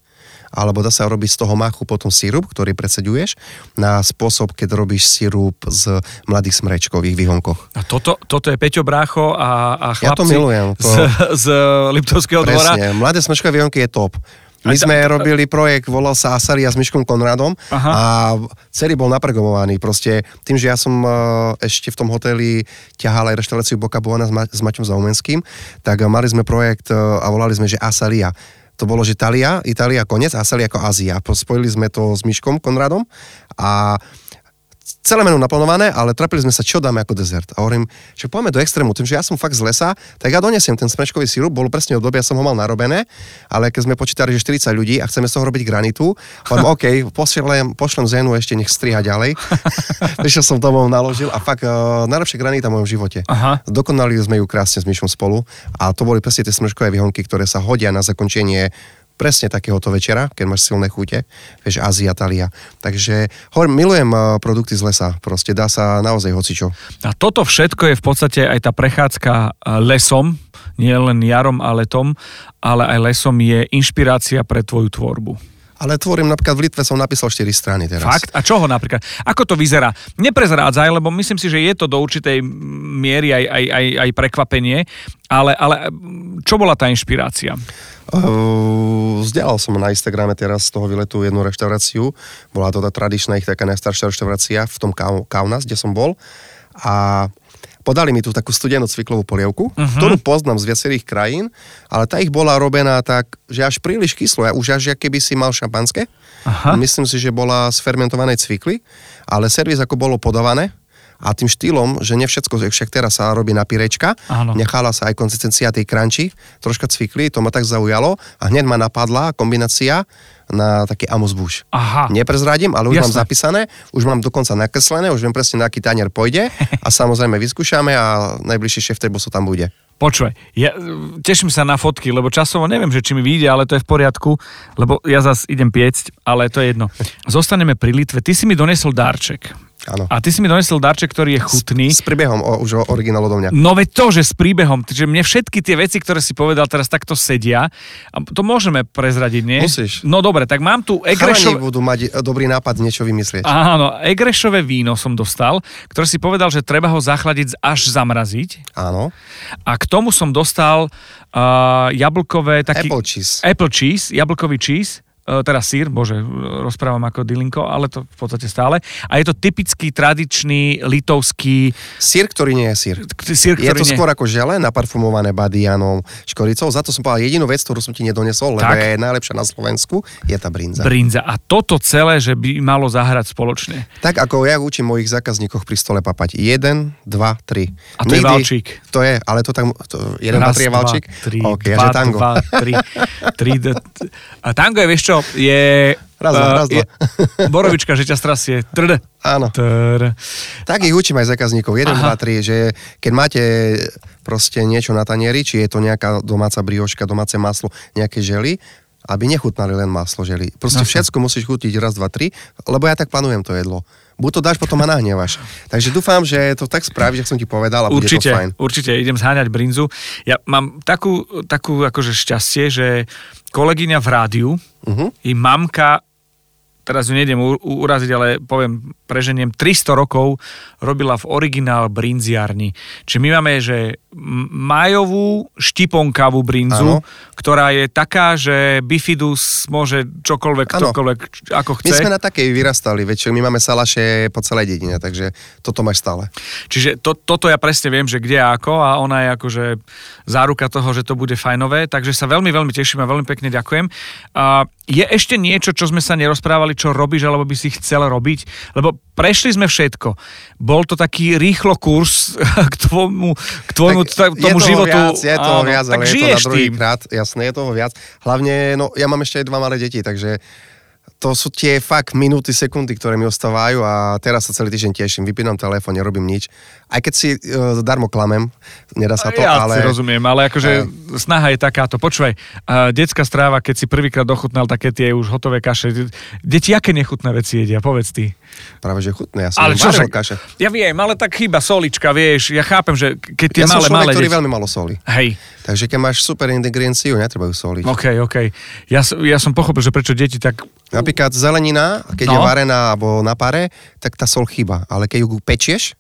alebo dá sa robiť z toho machu potom sirup, ktorý predseduješ, na spôsob, keď robíš sirup z mladých smrečkových výhonkoch. A toto, toto je Peťo Brácho a, a chlapci ja to milujem, to... Z, z Liptovského dvora. Mladé smrečkové výhonky je top. My sme robili projekt, volal sa Asaria s Myškom Konradom Aha. a celý bol napregomovaný. Proste tým, že ja som e, ešte v tom hoteli ťahal aj reštauráciu Boka Buona s, Ma- s Maťom Zaumenským, tak mali sme projekt e, a volali sme, že Asaria to bolo, že Talia, Itália koniec a Asalia ako Ázia. Spojili sme to s Myškom Konradom a celé menu naplánované, ale trapili sme sa, čo dáme ako dezert. A hovorím, že poďme do extrému, tým, že ja som fakt z lesa, tak ja donesiem ten smečkový sirup, bol presne obdobie, ja som ho mal narobené, ale keď sme počítali, že 40 ľudí a chceme z toho robiť granitu, hovorím, OK, pošlem, pošlem Zenu ešte nech striha ďalej. Prišiel som domov, naložil a fakt uh, najlepšia granita v mojom živote. Aha. Dokonali sme ju krásne s Myšom spolu a to boli presne tie smečkové výhonky, ktoré sa hodia na zakončenie presne takéhoto večera, keď máš silné chute, vieš, Ázia, Talia. Takže hovorím, milujem eh, produkty z lesa, proste dá sa naozaj hocičo. A toto všetko je v podstate aj tá prechádzka eh, lesom, nie len jarom a letom, ale aj lesom je inšpirácia pre tvoju tvorbu. Ale tvorím, napríklad v Litve som napísal 4 strany teraz. Fakt? A čoho napríklad? Ako to vyzerá? Neprezrádzaj, lebo myslím si, že je to do určitej miery aj, aj, aj, aj prekvapenie, ale, ale čo bola tá inšpirácia? Uh, vzdelal som na Instagrame teraz z toho vyletu jednu reštauráciu. Bola to tá tradičná ich taká najstaršia reštaurácia v tom Kaunas, kde som bol. A podali mi tu takú studenú cviklovú polievku, uh-huh. ktorú poznám z viacerých krajín, ale tá ich bola robená tak, že až príliš kyslo, už až keby si mal šampanské. Aha. Myslím si, že bola z fermentovanej cvikly, ale servis ako bolo podávané, a tým štýlom, že ne všetko, však teraz sa robí na pirečka, Áno. nechala sa aj konzistencia tej kranči, troška cvikli, to ma tak zaujalo a hneď ma napadla kombinácia na taký Amos Bush. Aha. Neprezradím, ale už Jasne. mám zapísané, už mám dokonca nakreslené, už viem presne, na aký tanier pôjde a samozrejme vyskúšame a najbližší šéf table tam bude. Počúvaj, ja teším sa na fotky, lebo časovo neviem, že či mi vyjde, ale to je v poriadku, lebo ja zase idem piecť, ale to je jedno. Zostaneme pri Litve. Ty si mi donesol darček. Áno. A ty si mi donesol darček, ktorý je chutný. S, s príbehom, o, už o originál odo mňa. No veď to, že s príbehom, že mne všetky tie veci, ktoré si povedal, teraz takto sedia. A to môžeme prezradiť, nie? Musíš. No dobre, tak mám tu Egrešové... budú mať dobrý nápad niečo vymyslieť. Áno, Egrešové víno som dostal, ktoré si povedal, že treba ho zachladiť až zamraziť. Áno. A k tomu som dostal uh, jablkové... Taký... Apple cheese. Apple cheese, jablkový cheese teda sír, bože, rozprávam ako Dilinko, ale to v podstate stále. A je to typický tradičný litovský... Sír, ktorý nie je sír. Sír, Je ktorý to nie... skôr ako žele naparfumované badianou škoricou. Za to som povedal jedinú vec, ktorú som ti nedonesol, lebo Tak. je najlepšia na Slovensku, je tá brinza. brinza. A toto celé, že by malo zahrať spoločne. Tak ako ja učím mojich zákazníkoch pri stole papať. Jeden, dva, tri. A to je valčík. To je, ale to tak, to, jeden, dva, tri je valčík? tri, OK, dva, že tango. dva, tri, tri, a tango je, vieš čo, je... Raz, dva, eh, raz, dva. je borovička, že ťa strasie. Trd, Áno. tr. Tak ich učím aj zákazníkov. 1, Aha. 2, 3, že keď máte proste niečo na tanieri, či je to nejaká domáca brioška, domáce maslo, nejaké žely, aby nechutnali len maslo žely. Proste Jasne. všetko musíš chutiť raz, dva, tri, lebo ja tak plánujem to jedlo. Buď to dáš, potom ma nahnevaš. Takže dúfam, že to tak spravíš, jak som ti povedal a bude Určite, to fajn. určite, idem zháňať brinzu. Ja mám takú, takú akože šťastie, že kolegyňa v rádiu, Uh-huh. i mamka, teraz ju nejdem uraziť, ale poviem, preženiem, 300 rokov robila v originál brinziarni. Čiže my máme, že majovú štiponkavú brinzu, Áno. ktorá je taká, že bifidus môže čokoľvek, Áno. ktokoľvek, ako My chce. sme na takej vyrastali, väčšinou my máme salaše po celej dedine, takže toto máš stále. Čiže to, toto ja presne viem, že kde a ako a ona je akože záruka toho, že to bude fajnové, takže sa veľmi, veľmi teším a veľmi pekne ďakujem. A je ešte niečo, čo sme sa nerozprávali, čo robíš, alebo by si chcel robiť? Lebo prešli sme všetko. Bol to taký rýchlo kurz k tvojmu, k tvojmu Tak t- tomu je životu. Viac, je toho Áno, viac, tak ale je to na druhý tým. krát, jasné, je toho viac. Hlavne, no ja mám ešte aj dva malé deti, takže to sú tie fakt minúty, sekundy, ktoré mi ostávajú a teraz sa celý týždeň teším. Vypínam telefón, nerobím nič. Aj keď si uh, darmo klamem, nedá sa to, ja ale... si rozumiem, ale akože snaha je takáto. Počúvaj, uh, detská stráva, keď si prvýkrát dochutnal také tie už hotové kaše, deti aké nechutné veci jedia, povedz ty. Práve, že chutné, ja som Ale čo varil kaše. ja viem, ale tak chyba solička, vieš, ja chápem, že keď tie Ja som malé, človek, malé ktorý deti... veľmi malo soli. Hej, Takže keď máš super ingredienciu, netreba ju soliť. OK, OK. Ja, ja som pochopil, že prečo deti tak... Napríklad zelenina, keď No. je varená alebo na pare, tak tá sol chýba. Ale keď ju pečieš,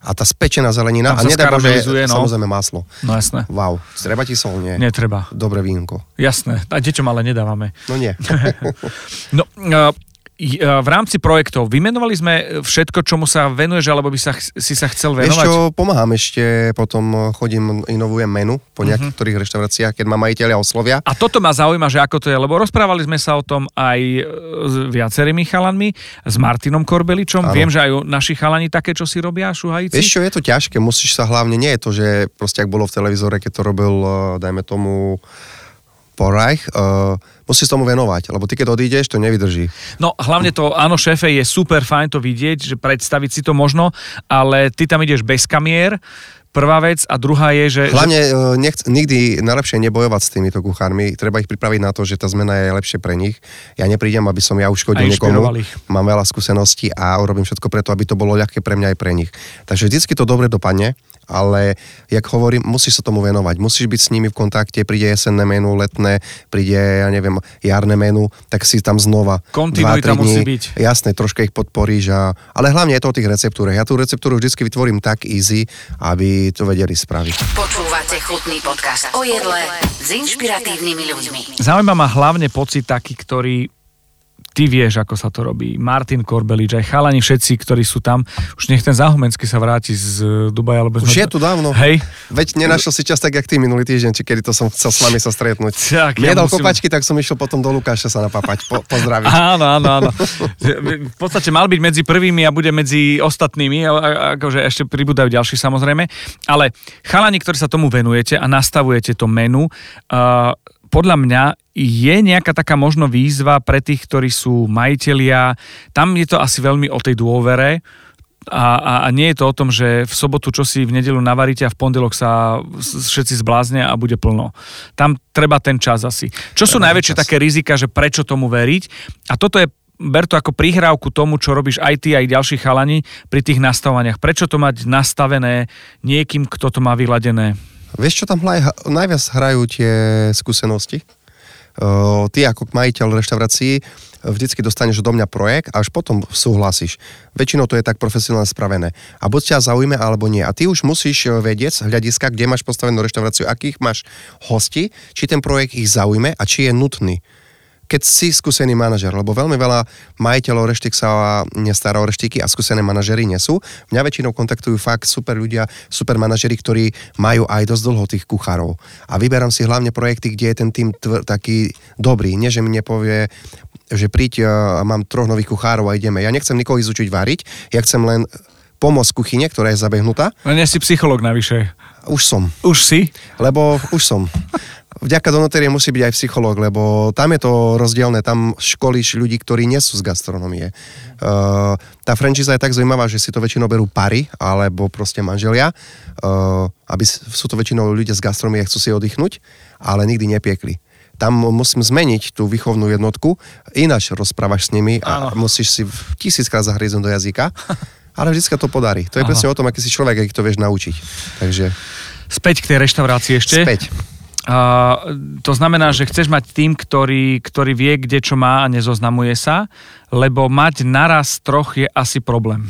a tá spečená zelenina, Tam a nedá Bože, no. samozrejme maslo. No jasné, Wow, treba ti sol, nie? netreba. Dobre vínko. Jasné, a deťom ale nedávame. No nie. No, v rámci projektov vymenovali sme všetko, čomu sa venuješ, alebo by sa, si sa chcel Vieš venovať? čo, pomáham ešte, potom chodím, inovujem menu po nejakých ktorých reštauráciách, keď ma majiteľia oslovia. A toto ma zaujíma, že ako to je, lebo rozprávali sme sa o tom aj e, s viacerými chalanmi, s Martinom Korbeličom. Áno. Viem, že aj naši chalani také, čo si robia, šuhajíci. Vieš čo, je to ťažké, musíš sa hlavne, nie je to, že proste ak bolo v televízore, keď to robil, eh, dajme tomu, Porajch, uh, musíš tomu venovať, lebo ty keď odídeš, to nevydrží. No hlavne to, áno, šéfe, je super fajn to vidieť, že predstaviť si to možno, ale ty tam ideš bez kamier, prvá vec, a druhá je, že... Hlavne eh, nechc, nikdy najlepšie nebojovať s týmito kuchármi, treba ich pripraviť na to, že tá zmena je lepšie pre nich. Ja neprídem, aby som ja uškodil niekomu, mám veľa skúseností a urobím všetko preto, aby to bolo ľahké pre mňa aj pre nich. Takže vždycky to dobre dopadne, ale jak hovorím, musíš sa tomu venovať, musíš byť s nimi v kontakte, príde jesenné menu, letné, príde, ja neviem, jarné menu, tak si tam znova. Kontinuita musí byť. Jasné, troška ich podporíš, a, ale hlavne je to o tých receptúrach. Ja tú receptúru vždycky vytvorím tak easy, aby to vedeli spraviť. Počúvate chutný podcast o jedle s inšpiratívnymi ľuďmi. Zaujíma ma hlavne pocit taký, ktorý ty vieš, ako sa to robí. Martin Korbelič, aj chalani všetci, ktorí sú tam. Už nech ten Záhumenský sa vráti z Dubaja, lebo... Už sme- je tu dávno. Hej. Veď nenašiel si čas tak, jak ty minulý týždeň, či kedy to som chcel s vami sa stretnúť. Tak, Mne ja dal musím- kopačky, tak som išiel potom do Lukáša sa napapať, po, pozdraviť. Áno, áno, áno. V podstate mal byť medzi prvými a bude medzi ostatnými, akože ešte pribúdajú ďalší samozrejme. Ale chalani, ktorí sa tomu venujete a nastavujete to menu, uh, podľa mňa je nejaká taká možno výzva pre tých, ktorí sú majitelia. Tam je to asi veľmi o tej dôvere, a, a, a nie je to o tom, že v sobotu čo si v nedelu navaríte a v pondelok sa všetci zbláznia a bude plno. Tam treba ten čas asi. Čo sú Treba najväčšie čas. také rizika, že prečo tomu veriť? A toto je ber to ako prihrávku tomu, čo robíš aj ty, aj ďalší chalani pri tých nastavovaniach. Prečo to mať nastavené niekým, kto to má vyladené? Vieš, čo tam hlaj, najviac hrajú tie skúsenosti? Uh, ty ako majiteľ reštaurácií vždycky dostaneš do mňa projekt a až potom súhlasíš. Väčšinou to je tak profesionálne spravené. A buď ťa zaujme alebo nie. A ty už musíš eh, vedieť z hľadiska, kde máš postavenú reštauráciu, akých máš hosti, či ten projekt ich zaujme a či je nutný. Keď si skúsený manažer, lebo veľmi veľa majiteľov reštik sa nestará o reštiky a skúsené manažery nie sú. Mňa väčšinou kontaktujú fakt super ľudia, super manažery, ktorí majú aj dosť dlho tých kuchárov. A vyberám si hlavne projekty, kde je ten tým tv- taký dobrý. Nie, že mi nepovie, že príď, a mám troch nových kuchárov a ideme. Ja nechcem nikoho izučiť variť, ja chcem len pomôcť kuchyne, ktorá je zabehnutá. No nie si psycholog navyše. Už som. Už si? Lebo už som. Vďaka Donoterie musí byť aj psychológ, lebo tam je to rozdielne, tam školíš ľudí, ktorí nie sú z gastronomie. Uh, tá franchise je tak zaujímavá, že si to väčšinou berú pary, alebo proste manželia, uh, aby sú to väčšinou ľudia z gastronomie, chcú si oddychnúť, ale nikdy nepiekli tam musím zmeniť tú výchovnú jednotku, ináč rozprávaš s nimi a Áno. musíš si tisíckrát zahryznúť do jazyka, ale vždy to podarí. To je Aha. presne o tom, aký si človek, aký to vieš naučiť. Takže... Späť k tej reštaurácii ešte. Späť. To znamená, že chceš mať tým, ktorý, ktorý vie, kde čo má a nezoznamuje sa, lebo mať naraz troch je asi problém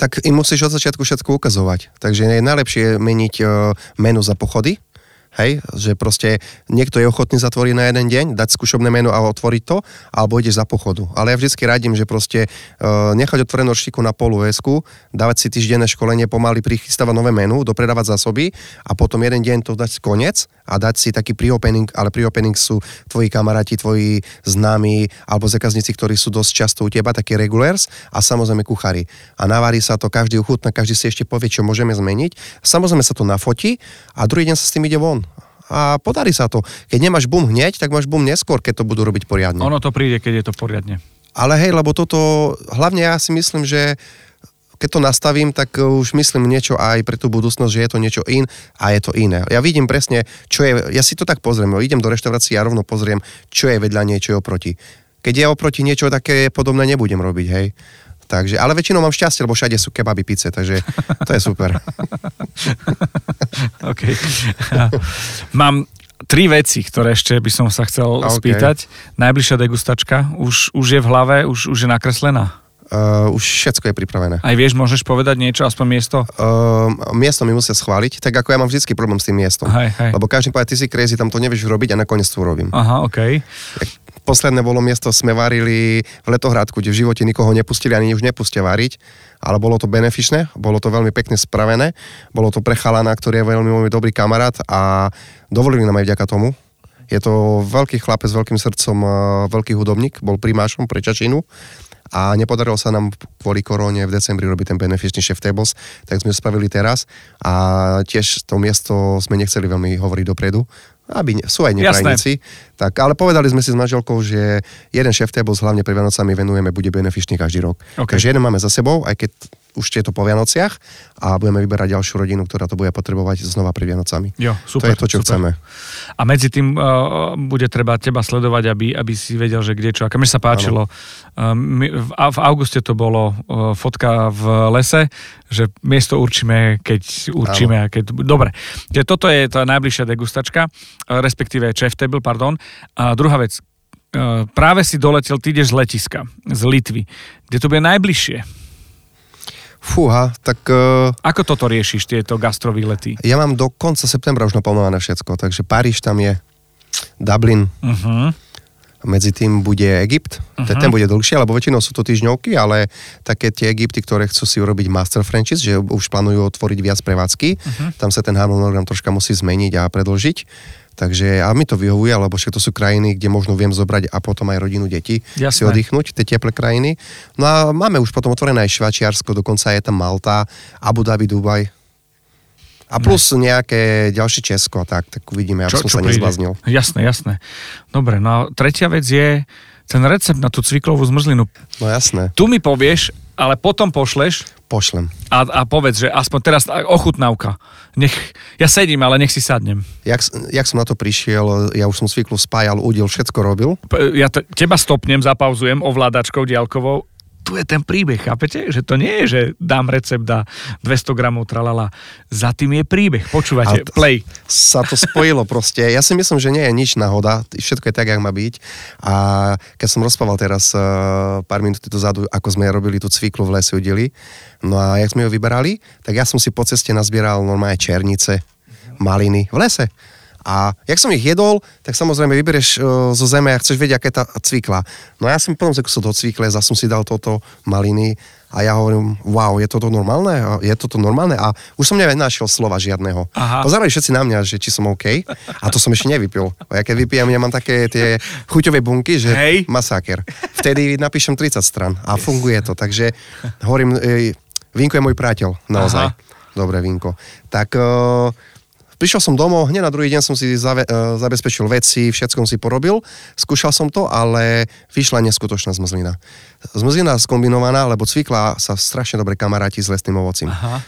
tak im musíš od začiatku všetko ukazovať. Takže je najlepšie meniť uh, menu za pochody, Hej, že proste niekto je ochotný zatvoriť na jeden deň, dať skúšobné meno a otvoriť to, alebo ideš za pochodu. Ale ja vždycky radím, že proste uh, nechať otvorenú štiku na polu vesku, dávať si týždenné školenie, pomaly prichystávať nové menu, dopredávať zásoby a potom jeden deň to dať koniec a dať si taký pre-opening, ale pre-opening sú tvoji kamaráti, tvoji známi alebo zákazníci, ktorí sú dosť často u teba, takí regulars a samozrejme kuchári. A navarí sa to, každý uchutná, každý si ešte povie, čo môžeme zmeniť. Samozrejme sa to nafotí a druhý deň sa s tým ide von a podarí sa to. Keď nemáš bum hneď, tak máš bum neskôr, keď to budú robiť poriadne. Ono to príde, keď je to poriadne. Ale hej, lebo toto, hlavne ja si myslím, že keď to nastavím, tak už myslím niečo aj pre tú budúcnosť, že je to niečo in a je to iné. Ja vidím presne, čo je, ja si to tak pozriem, idem do reštaurácie a rovno pozriem, čo je vedľa niečo je oproti. Keď je oproti niečo také podobné, nebudem robiť, hej. Takže, ale väčšinou mám šťastie, lebo všade sú kebaby, pice, takže to je super. OK. Mám tri veci, ktoré ešte by som sa chcel okay. spýtať. Najbližšia degustačka už, už je v hlave, už, už je nakreslená? Uh, už všetko je pripravené. Aj vieš, môžeš povedať niečo, aspoň miesto? Uh, miesto mi musia schváliť, tak ako ja mám vždycky problém s tým miestom. Hej, hej. Lebo každý povie, ty si crazy, tam to nevieš robiť a nakoniec to urobím. Aha, OK. Posledné bolo miesto, sme varili v Letohradku, kde v živote nikoho nepustili, ani už nepustia variť, ale bolo to benefičné, bolo to veľmi pekne spravené, bolo to pre chalana, ktorý je veľmi, veľmi dobrý kamarát a dovolili nám aj vďaka tomu. Je to veľký chlapec s veľkým srdcom, veľký hudobník, bol primášom pre Čačinu a nepodarilo sa nám kvôli koróne v decembri robiť ten benefičný chef tables, tak sme spravili teraz a tiež to miesto sme nechceli veľmi hovoriť dopredu, aby sú aj neprajníci. Tak, ale povedali sme si s manželkou, že jeden tables hlavne pre Vianocami venujeme, bude benefičný každý rok. Okay. Takže jeden máme za sebou, aj keď už je to po Vianociach a budeme vyberať ďalšiu rodinu, ktorá to bude potrebovať znova pri Vianocami. Jo, super, to je to, čo super. chceme. A medzi tým uh, bude treba teba sledovať, aby, aby si vedel, že kde čo. A mi sa páčilo, uh, v, v auguste to bolo uh, fotka v lese, že miesto určíme, keď určíme. A keď, dobre, že toto je tá najbližšia degustačka, uh, respektíve chef table, pardon. A druhá vec, práve si doletel, ty ideš z letiska, z Litvy, kde to bude najbližšie. Fúha, tak... Uh, Ako toto riešiš, tieto gastrovýlety? Ja mám do konca septembra už naplánované všetko, takže Paríž tam je, Dublin, uh-huh. medzi tým bude Egypt, uh-huh. ten bude dlhšie, lebo väčšinou sú to týždňovky, ale také tie Egypty, ktoré chcú si urobiť master franchise, že už plánujú otvoriť viac prevádzky, uh-huh. tam sa ten harmonogram troška musí zmeniť a predlžiť. Takže a mi to vyhovuje, lebo všetko to sú krajiny, kde možno viem zobrať a potom aj rodinu detí Jasné. si oddychnúť, tie teplé krajiny. No a máme už potom otvorené aj Švačiarsko, dokonca je tam Malta, Abu Dhabi, Dubaj. A plus ne. nejaké ďalšie Česko, tak, tak uvidíme, aby čo, som čo sa príde? nezbláznil. Jasné, jasné. Dobre, no tretia vec je ten recept na tú cviklovú zmrzlinu. No jasné. Tu mi povieš, ale potom pošleš. Pošlem. A, a povedz, že aspoň teraz ochutnávka. Nech, ja sedím, ale nech si sadnem. Jak, jak som na to prišiel, ja už som cviklu spájal, udil, všetko robil. Ja t- teba stopnem, zapauzujem ovládačkou diaľkovou tu je ten príbeh, chápete? Že to nie je, že dám recept a 200 gramov tralala. Za tým je príbeh. Počúvate, to, play. Sa to spojilo proste. Ja si myslím, že nie je nič náhoda. Všetko je tak, jak má byť. A keď som rozprával teraz uh, pár minút dozadu, ako sme robili tú cviklu v lese udeli, no a jak sme ju vyberali, tak ja som si po ceste nazbieral normálne černice, maliny v lese. A jak som ich jedol, tak samozrejme vybereš uh, zo zeme a chceš vedieť, aká je tá cvikla. No a ja som potom zase do cvikle, zase som si dal toto maliny a ja hovorím, wow, je toto normálne? Je toto normálne? A už som nenašiel slova žiadneho. Aha. Pozerali všetci na mňa, že či som OK. A to som ešte nevypil. A ja keď vypijem, ja mám také tie chuťové bunky, že Hej. masáker. Vtedy napíšem 30 stran a funguje to. Takže hovorím, e, Vinko je môj priateľ, naozaj. Aha. Dobré Vinko. Tak uh, prišiel som domov, hneď na druhý deň som si zave, uh, zabezpečil veci, všetko som si porobil, skúšal som to, ale vyšla neskutočná zmrzlina. Zmrzlina skombinovaná, lebo cvikla sa strašne dobre kamaráti s lesným ovocím. Aha.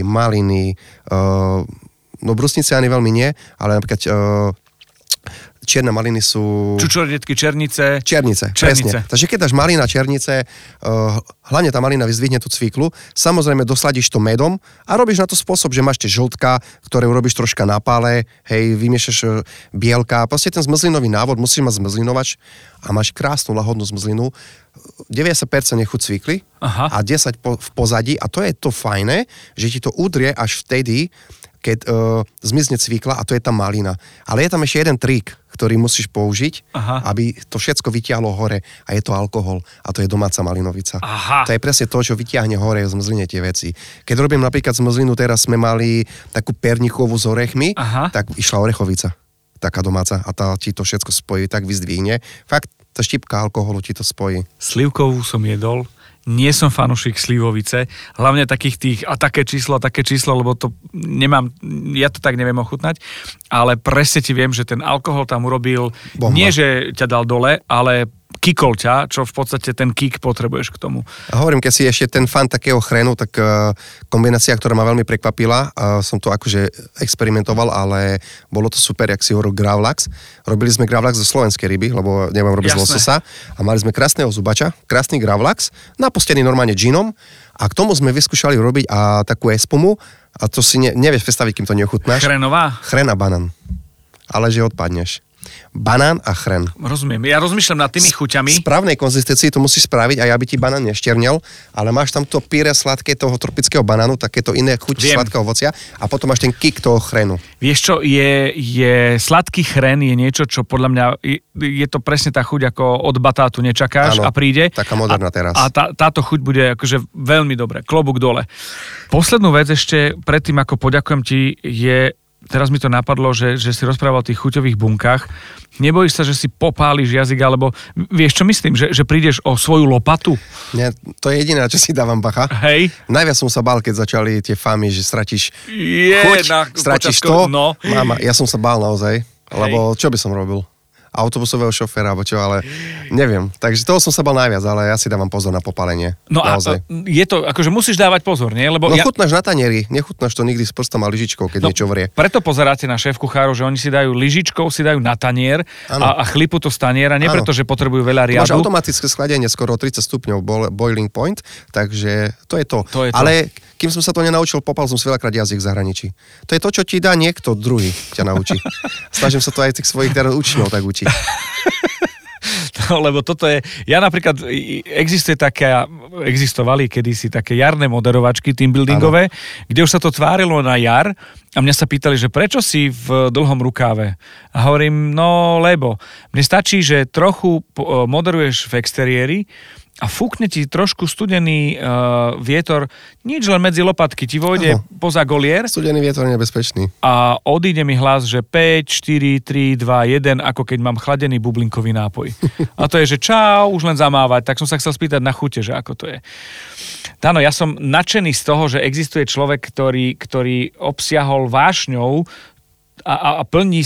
Maliny, uh, no brusnice ani veľmi nie, ale napríklad uh, čierne maliny sú... Čučoriedky, černice. Černice, Černice. presne. Takže keď dáš malina černice, uh, hlavne tá malina vyzdvihne tú cviklu, samozrejme dosladíš to medom a robíš na to spôsob, že máš tie žltka, ktoré urobíš troška na pále, hej, vymiešaš uh, bielka, proste ten zmrzlinový návod, musíš mať zmrzlinovač a máš krásnu lahodnú zmrzlinu, 90% je chuť cvikly Aha. a 10 po, v pozadí a to je to fajné, že ti to udrie až vtedy, keď uh, zmizne cvikla a to je tá malina. Ale je tam ešte jeden trik, ktorý musíš použiť, Aha. aby to všetko vytiahlo hore a je to alkohol a to je domáca malinovica. Aha. To je presne to, čo vytiahne hore zmrzline tie veci. Keď robím napríklad zmrzlinu, teraz sme mali takú pernichovú s orechmi, Aha. tak išla orechovica, taká domáca a tá ti to všetko spojí, tak vyzdvihne. Fakt, tá štipka alkoholu ti to spojí. Slivkovú som jedol, nie som fanúšik slivovice, hlavne takých tých a také číslo a také číslo, lebo to nemám, ja to tak neviem ochutnať, ale presne ti viem, že ten alkohol tam urobil, Bomba. nie že ťa dal dole, ale kikol ťa, čo v podstate ten kick potrebuješ k tomu. Hovorím, keď si ešte ten fan takého chrenu, tak uh, kombinácia, ktorá ma veľmi prekvapila, uh, som to akože experimentoval, ale bolo to super, jak si hovoril Gravlax. Robili sme Gravlax zo slovenskej ryby, lebo neviem robiť z lososa. A mali sme krásneho zubača, krásny Gravlax, napostený normálne džinom a k tomu sme vyskúšali robiť a takú espumu a to si ne, nevieš predstaviť, kým to neochutnáš. Chrenová? Chren a banán. Ale že odpadneš. Banán a chren. Rozumiem. Ja rozmýšľam nad tými chuťami. správnej konzistencii to musíš spraviť aj aby ti banán nešternel, ale máš tam to píre sladké toho tropického banánu, takéto iné chuť Viem. sladkého ovocia a potom máš ten kick toho chrenu. Vieš čo, je, je sladký chren je niečo, čo podľa mňa, je, je to presne tá chuť, ako od batátu nečakáš Áno, a príde. taká moderná a, teraz. A tá, táto chuť bude akože veľmi dobre, klobúk dole. Poslednú vec ešte, predtým ako poďakujem ti, je, teraz mi to napadlo, že, že si rozprával o tých chuťových bunkách. Nebojíš sa, že si popáliš jazyk, alebo vieš čo myslím, že, že prídeš o svoju lopatu? Nie, to je jediné, čo si dávam bacha. Hej? Najviac som sa bál, keď začali tie famy, že stratíš Je, chuť, na- stratíš počas- to. no. Mama, ja som sa bál naozaj, lebo čo by som robil? Autobusového šoféra, alebo čo, ale neviem. Takže toho som sa bal najviac, ale ja si dávam pozor na popálenie. No naozaj. a je to, akože musíš dávať pozor, nie? Lebo No ja, chutnáš na tanieri, nechutnáš to nikdy s prstom a lyžičkou, keď No, niečo vrie. Preto pozeráte na šéf kuchárov, že oni si dajú lyžičkou, si dajú na tanier a, a chlipu to z taniera, nie Áno. preto, že potrebujú veľa Máš riadu. automatické schladenie skoro 30 stupňov boil- boiling point, takže to je to. To je to. Ale kým som sa to nenaučil, popal som si veľakrát jazyk v zahraničí. To je to, čo ti dá niekto druhý, ťa naučí. Snažím sa to aj tých svojich teraz učňov tak učiť. No, lebo toto je, ja napríklad, existuje také, existovali kedysi také jarné moderovačky teambuildingové, kde už sa to tvárilo na jar a mňa sa pýtali, že prečo si v dlhom rukáve? A hovorím, no lebo, mne stačí, že trochu moderuješ v exteriéri a fúkne ti trošku studený uh, vietor, nič len medzi lopatky, ti vojde Aha. poza golier Studený vietor je nebezpečný. a odíde mi hlas, že 5, 4, 3, 2, 1, ako keď mám chladený bublinkový nápoj. A to je, že čau, už len zamávať. Tak som sa chcel spýtať na chute, že ako to je. Áno, ja som nadšený z toho, že existuje človek, ktorý, ktorý obsiahol vášňou a, a, a plní,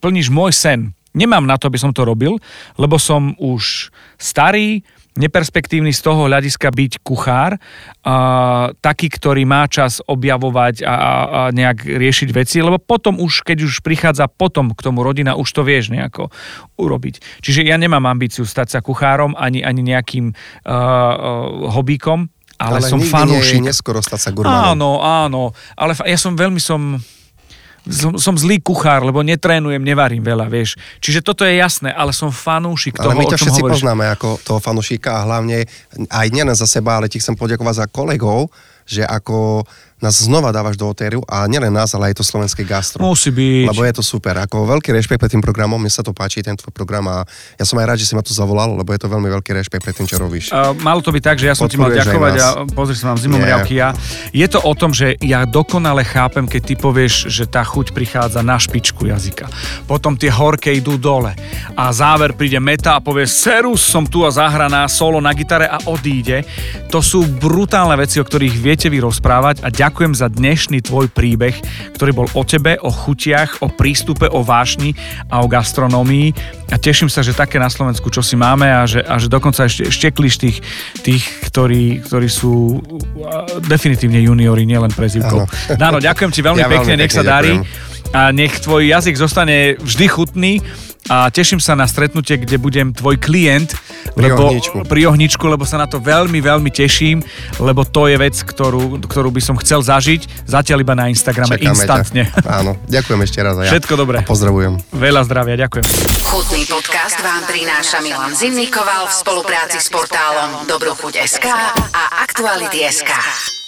plníš môj sen. Nemám na to, aby som to robil, lebo som už starý, neperspektívny z toho hľadiska byť kuchár, a, taký, ktorý má čas objavovať a, a, a nejak riešiť veci, lebo potom už, keď už prichádza potom k tomu rodina, už to vieš nejako urobiť. Čiže ja nemám ambíciu stať sa kuchárom ani, ani nejakým uh, uh, hobíkom, ale, som nikdy fanúšik. je neskoro stať sa gurmanom. Áno, áno, ale ja som veľmi som, som, som zlý kuchár, lebo netrénujem, nevarím veľa, vieš. Čiže toto je jasné, ale som fanúšik Ale toho, my o ťa všetci hovoríš. poznáme ako toho fanušika a hlavne aj nielen za seba, ale ti chcem poďakovať za kolegov, že ako nás znova dávaš do otériu a nielen nás, ale aj to slovenské gastro. Musí byť. Lebo je to super. Ako veľký rešpekt pred tým programom, mne sa to páči, ten tvoj program a ja som aj rád, že si ma tu zavolal, lebo je to veľmi veľký rešpekt pred tým, čo robíš. Uh, malo to byť tak, že ja som ti mal Podporuješ ďakovať a pozri sa, mám zimom Nie. riavky ja. Je to o tom, že ja dokonale chápem, keď ty povieš, že tá chuť prichádza na špičku jazyka. Potom tie horké idú dole. A záver príde meta a povie, serus, som tu a zahraná solo na gitare a odíde. To sú brutálne veci, o ktorých viete vy rozprávať a ďakujem za dnešný tvoj príbeh, ktorý bol o tebe, o chutiach, o prístupe, o vášni a o gastronómii. A teším sa, že také na Slovensku, čo si máme a že, a že dokonca ešte štekliš tých, tých ktorí, ktorí sú definitívne juniori, nielen prezivkou. Áno. Ďakujem ti veľmi Ja veľmi pekne, nech sa pekne darí. ďakujem. A nech tvoj jazyk zostane vždy chutný a teším sa na stretnutie, kde budem tvoj klient Pri lebo, ohničku. pri ohničku, lebo sa na to veľmi, veľmi teším, lebo to je vec, ktorú, ktorú by som chcel zažiť, zatiaľ iba na Instagrame Čakáme instantne. Ťa. Áno, ďakujem ešte raz. A ja. Všetko dobré. A pozdravujem. Veľa zdravia, ďakujem. Chutný podcast vám prináša Milan Zimnikoval v spolupráci s portálom Dobrochuť.sk a Aktuality.sk.